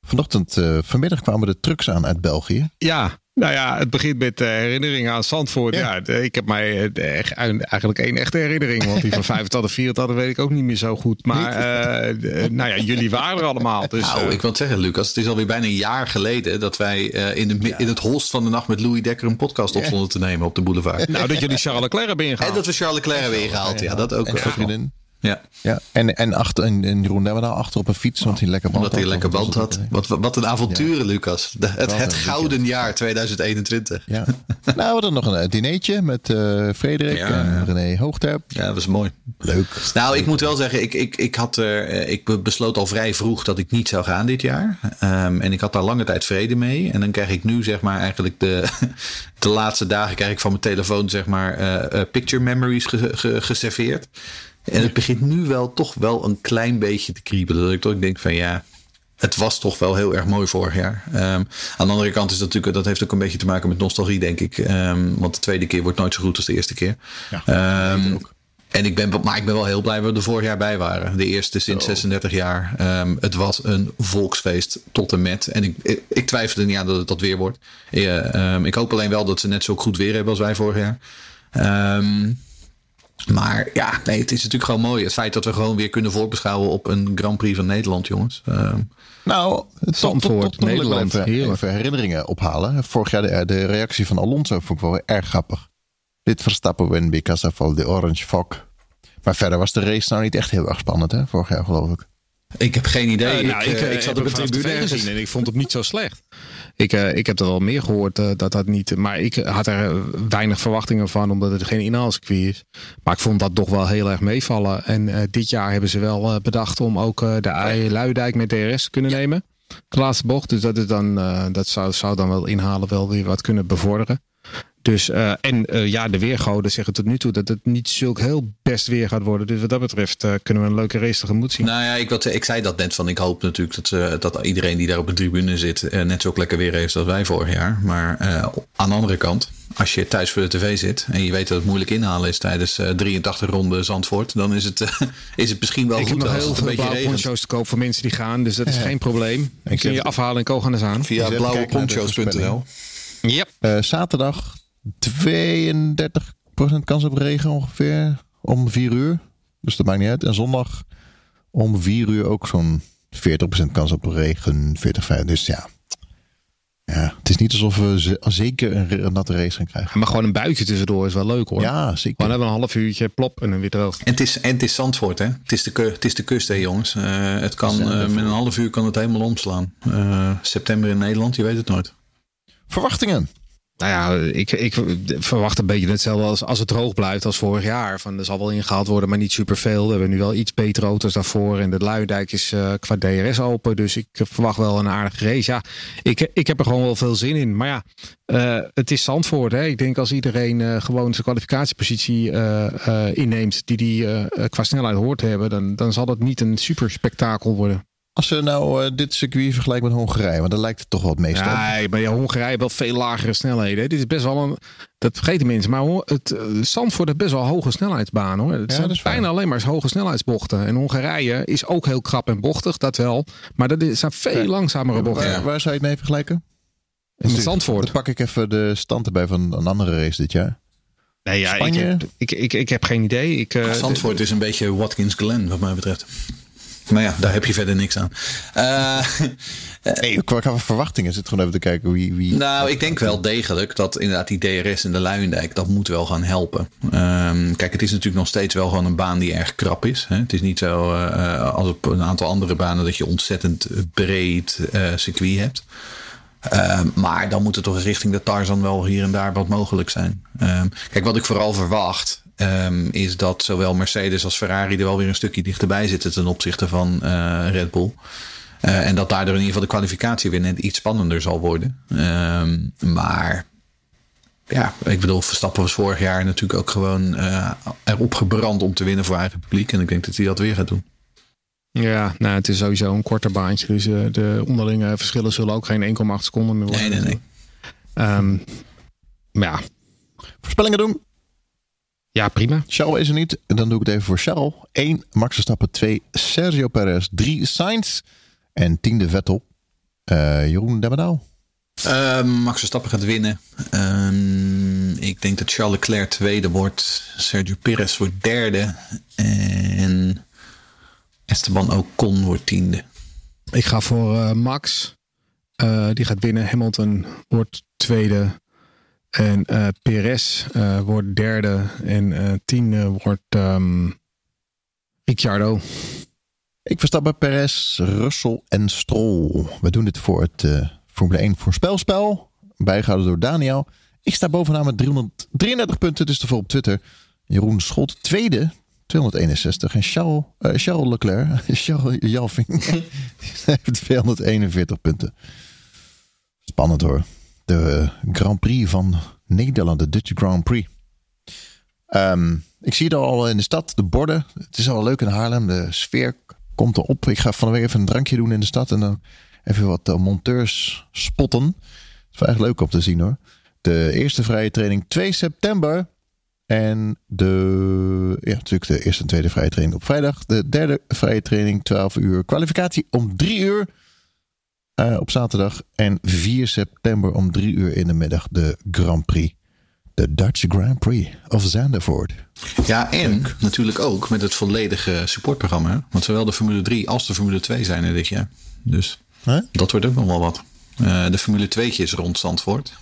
Vanochtend, vanmiddag kwamen de trucks aan uit België. Ja, nou ja, het begint met uh, herinneringen aan Zandvoort. Ja. ja ik heb mij uh, eigenlijk één echte herinnering. Want die van 25, 24 weet ik ook niet meer zo goed. Maar uh, nou ja, jullie waren er allemaal. Dus, nou, ik wil het zeggen, Lucas. Het is alweer bijna een jaar geleden dat wij in, de, ja. in het holst van de nacht met Louis Dekker een podcast op stonden te nemen op de boulevard. Nou, dat jullie Charles Leclerc hebben ingehaald. En dat we Charles Leclerc hebben ingehaald. Ja, dat ook. En ja. ja. En, en, achter, en, en Jeroen daar achter op een fiets, want hij lekker band Omdat hij lekker band had. Wat, wat een avonturen, ja. Lucas. De, het, het gouden jaar 2021. Ja. nou, we hadden nog een dinertje met uh, Frederik ja, en René Hoogterp. Ja, dat was mooi. Leuk. Nou, ik moet wel zeggen, ik, ik, ik, had, uh, ik besloot al vrij vroeg dat ik niet zou gaan dit jaar. Um, en ik had daar lange tijd vrede mee. En dan krijg ik nu zeg maar eigenlijk de, de laatste dagen krijg ik van mijn telefoon zeg maar uh, picture memories ge, ge, geserveerd. En het begint nu wel toch wel een klein beetje te kriebelen. Dat ik toch denk van ja, het was toch wel heel erg mooi vorig jaar. Um, aan de andere kant is dat natuurlijk, dat heeft ook een beetje te maken met nostalgie, denk ik. Um, want de tweede keer wordt nooit zo goed als de eerste keer. Ja, um, en ik ben, maar ik ben wel heel blij dat we er vorig jaar bij waren. De eerste sinds oh. 36 jaar. het was een volksfeest tot en met. En ik, ik, ik twijfel er niet aan dat het dat weer wordt. Ik hoop alleen wel dat ze net zo goed weer hebben als wij vorig jaar. Maar ja, nee, het is natuurlijk gewoon mooi. Het feit dat we gewoon weer kunnen voorbeschouwen op een Grand Prix van Nederland, jongens. Uh, nou, Zandvoort, Nederland. Even, even, herinneringen ophalen. Vorig jaar de, de, reactie van Alonso vond ik wel erg grappig. Dit Verstappen win because of the orange fog. Maar verder was de race nou niet echt heel erg spannend, hè? Vorig jaar geloof ik. Ik heb geen idee. Uh, nou, ik, ik, uh, ik zat op de tribune gezien en ik vond het niet zo slecht. Ik, uh, ik heb er wel meer gehoord uh, dat dat niet. Maar ik had er weinig verwachtingen van, omdat het geen inhaalscircuit is. Maar ik vond dat toch wel heel erg meevallen. En uh, dit jaar hebben ze wel bedacht om ook de Luidijk met DRS te kunnen ja. nemen. De laatste bocht. Dus dat, is dan, dat zou, zou dan wel inhalen wel weer wat kunnen bevorderen. Dus, uh, en uh, ja, de weergoden zeggen tot nu toe dat het niet zulk heel best weer gaat worden. Dus wat dat betreft uh, kunnen we een leuke race tegemoet zien. Nou ja, ik, wat, ik zei dat net van. Ik hoop natuurlijk dat, dat iedereen die daar op de tribune zit net zo lekker weer heeft als wij vorig jaar. Maar aan de andere kant, als je thuis voor de tv zit en je weet dat het moeilijk inhalen is tijdens 83 ronden Zandvoort, dan is het, is het misschien wel ik goed heb nog heel veel blauwe poncho's te koop voor mensen die gaan. Dus dat is geen probleem. Ik kun je afhalen en kogen aan. Via blauweponcho's.nl. Yep. zaterdag 32% kans op regen ongeveer om 4 uur. Dus dat maakt niet uit. En zondag om 4 uur ook zo'n 40% kans op regen, 40, 5. Dus ja. Ja, het is niet alsof we ze- zeker een, een natte race gaan krijgen. Maar gewoon een buitje tussendoor is wel leuk hoor. Ja, zeker. Gewoon hebben een half uurtje plop en dan weer droog. En het is, en het is Zandvoort, hè? Het is de, het is de kust, hè, jongens. Eh, het kan, eh, met een half uur kan het helemaal omslaan. Eh, september in Nederland, je weet het nooit. Verwachtingen. Nou ja, ik, ik verwacht een beetje hetzelfde als, als het droog blijft als vorig jaar. Van, er zal wel ingehaald worden, maar niet superveel. We hebben nu wel iets betere auto's daarvoor. En de Luidijk is eh, qua DRS open. Dus ik verwacht wel een aardige race. Ja, ik, ik heb er gewoon wel veel zin in. Maar ja, eh, het is Zandvoort. Hè. Ik denk als iedereen eh, gewoon zijn kwalificatiepositie inneemt... die die qua snelheid hoort te hebben... Dan, dan zal het niet een super spektakel worden. Als we nou eh, dit circuit vergelijken met Hongarije, want daar lijkt het toch wel het meest op. Nee, maar ja, Hongarije heeft wel veel lagere snelheden. Dit is best wel een. Dat vergeten mensen. Maar het uh, Zandvoort heeft best wel hoge snelheidsbanen hoor. Het Ja, zijn dat is waar. bijna alleen maar hoge snelheidsbochten. En Hongarije is ook heel krap en bochtig, dat wel. Maar dat is- zijn veel Ja. langzamere bochten. Waar, waar zou je het mee vergelijken? En met Zandvoort. Dan pak ik even de stand erbij van een andere race dit jaar. Nee, ja, ik, Spanje? heb, ik, ik, ik heb geen idee. Ik, eh, Zandvoort is een beetje Watkins Glen, wat mij betreft. Maar ja, daar heb je verder niks aan. Eh, Nee, qua, qua verwachtingen zit gewoon even te kijken wie... wie... Nou, ik denk wel degelijk dat inderdaad die DRS en de Luijendijk, dat moet wel gaan helpen. Ehm, kijk, het is natuurlijk nog steeds wel gewoon een baan die erg krap is. Hè? Het is niet zo eh, als op een aantal andere banen dat je ontzettend breed eh, circuit hebt. Ehm, maar dan moet er toch richting de Tarzan wel hier en daar wat mogelijk zijn. Ehm, kijk, wat ik vooral verwacht ehm, is dat zowel Mercedes als Ferrari er wel weer een stukje dichterbij zitten ten opzichte van eh, Red Bull. Eh, en dat daardoor in ieder geval de kwalificatie weer net iets spannender zal worden. Ehm, maar ja, ik bedoel, Verstappen was vorig jaar natuurlijk ook gewoon eh, erop gebrand om te winnen voor eigen publiek. En ik denk dat hij dat weer gaat doen. ja, nou, het is sowieso een korter baantje. Dus de onderlinge verschillen zullen ook geen 1,8 seconden meer worden. Nee, nee, nee. Ehm, maar ja, Voorspellingen doen. Ja, prima. Charles is er niet. En dan doe ik het even voor Charles. 1 Max Verstappen. 2 Sergio Perez. 3 Sainz. En tiende Vettel. Eh, Jeroen Demmerdaal. Ehm, Max Verstappen gaat winnen. Ehm, ik denk dat Charles Leclerc tweede wordt. Sergio Perez wordt derde. En Esteban Ocon wordt tiende. Ik ga voor eh, Max. Eh, die gaat winnen. Hamilton wordt tweede. En eh Perez eh, wordt derde. En eh tiende wordt ehm Ricciardo. Ik Verstappen, Perez, Russell en Stroll. We doen dit voor het Formule 1 voorspelspel. Bijgehouden door Daniel. Ik sta bovenaan met 333 punten. Dus te op Twitter. Jeroen Schot tweede. 261. En Charles, Charles Leclerc. Charles Jalving. heeft 241 punten. Spannend hoor. De Grand Prix van Nederland. De Dutch Grand Prix. Ehm, ik zie het al in de stad, de borden. Het is al leuk in Haarlem. De sfeer komt erop. Ik ga van de even een drankje doen in de stad. En dan even wat eh, monteurs spotten. Het is echt leuk om te zien hoor. De eerste vrije training 2 september. En de, ja, natuurlijk de eerste en tweede vrije training op vrijdag. De derde vrije training 12 uur. Kwalificatie om 3 uur eh, op zaterdag. En 4 september om 3 uur in de middag de Grand Prix. De Dutch Grand Prix of Zandvoort. Ja, en natuurlijk ook met het volledige supportprogramma. Want zowel de Formule 3 als de Formule 2 zijn er dit jaar. Dus Huh? dat wordt ook nog wel wat. Eh, de Formule 2 is rond Zandvoort.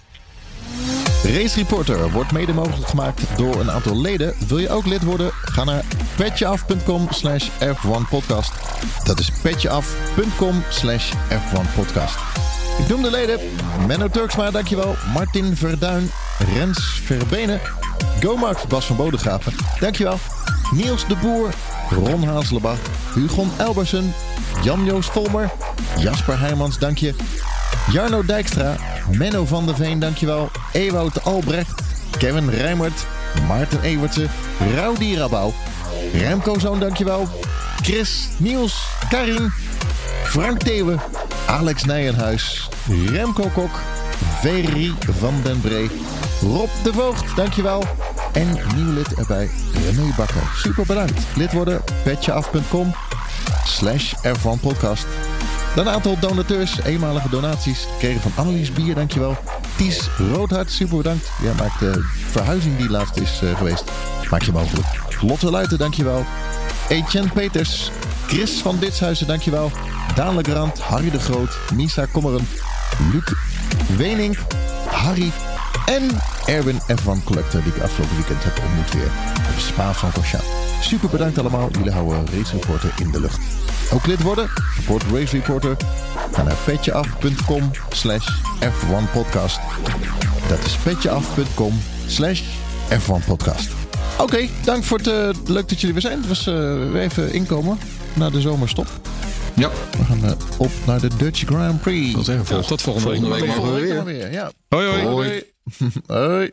Race Reporter wordt mede mogelijk gemaakt door een aantal leden. Wil je ook lid worden? Ga naar petjeaf.com slash F1podcast. Dat is petjeaf.com slash F1podcast. Ik noem de leden. Menno Turksma, dankjewel. Martin Verduin, Rens Verbenen, Gomax Bas van Bodegraven, dankjewel. Niels de Boer, Ron Hazelebach, Hugon Elbersen, Jan-Joos Volmer, Jasper Heijmans, dank je. Jarno Dijkstra, Menno van der Veen, dankjewel. Ewout Albrecht, Kevin Rijmert, Maarten Ewertse, Rowdy Rabouw, Remco Zoon, dankjewel. Chris, Niels, Karin, Frank Theeuwen, Alex Nijenhuis, Remco Kok, Verrie van den Bree, Rob de Voogd, dankjewel. En nieuw lid erbij, René Bakker. Super bedankt. Lid worden, petjeaf.com slash F1 podcast. Dan een aantal donateurs, eenmalige donaties. Gekregen van Annelies Bier, dankjewel. Ties Roodhart, super bedankt. Jij maakt de verhuizing die laatst is eh, geweest. Maak je mogelijk. Lotte Luiten, dankjewel. Etienne Peters. Chris van Ditshuizen, dankjewel. Daan Legrand, Harry de Groot, Misa Kommeren, Luc Wenink, Harry en Erwin F1 Collector, die ik afgelopen weekend heb ontmoet weer op Spa-Francorchamps. Super bedankt allemaal. Jullie houden Race Reporter in de lucht. Ook lid worden? Support Race Reporter. Ga naar petjeaf.com slash F1 podcast. Dat is petjeaf.com slash F1 podcast. Oké, dank voor het uh, leuk dat jullie weer zijn. Het was uh, weer even inkomen na de zomerstop. Ja. We gaan uh, op naar de Dutch Grand Prix. Zeggen, vol, ja, tot volgende, volgende week. week. Volgende week weer. Ja. Hoi hoi. hoi. Hoi.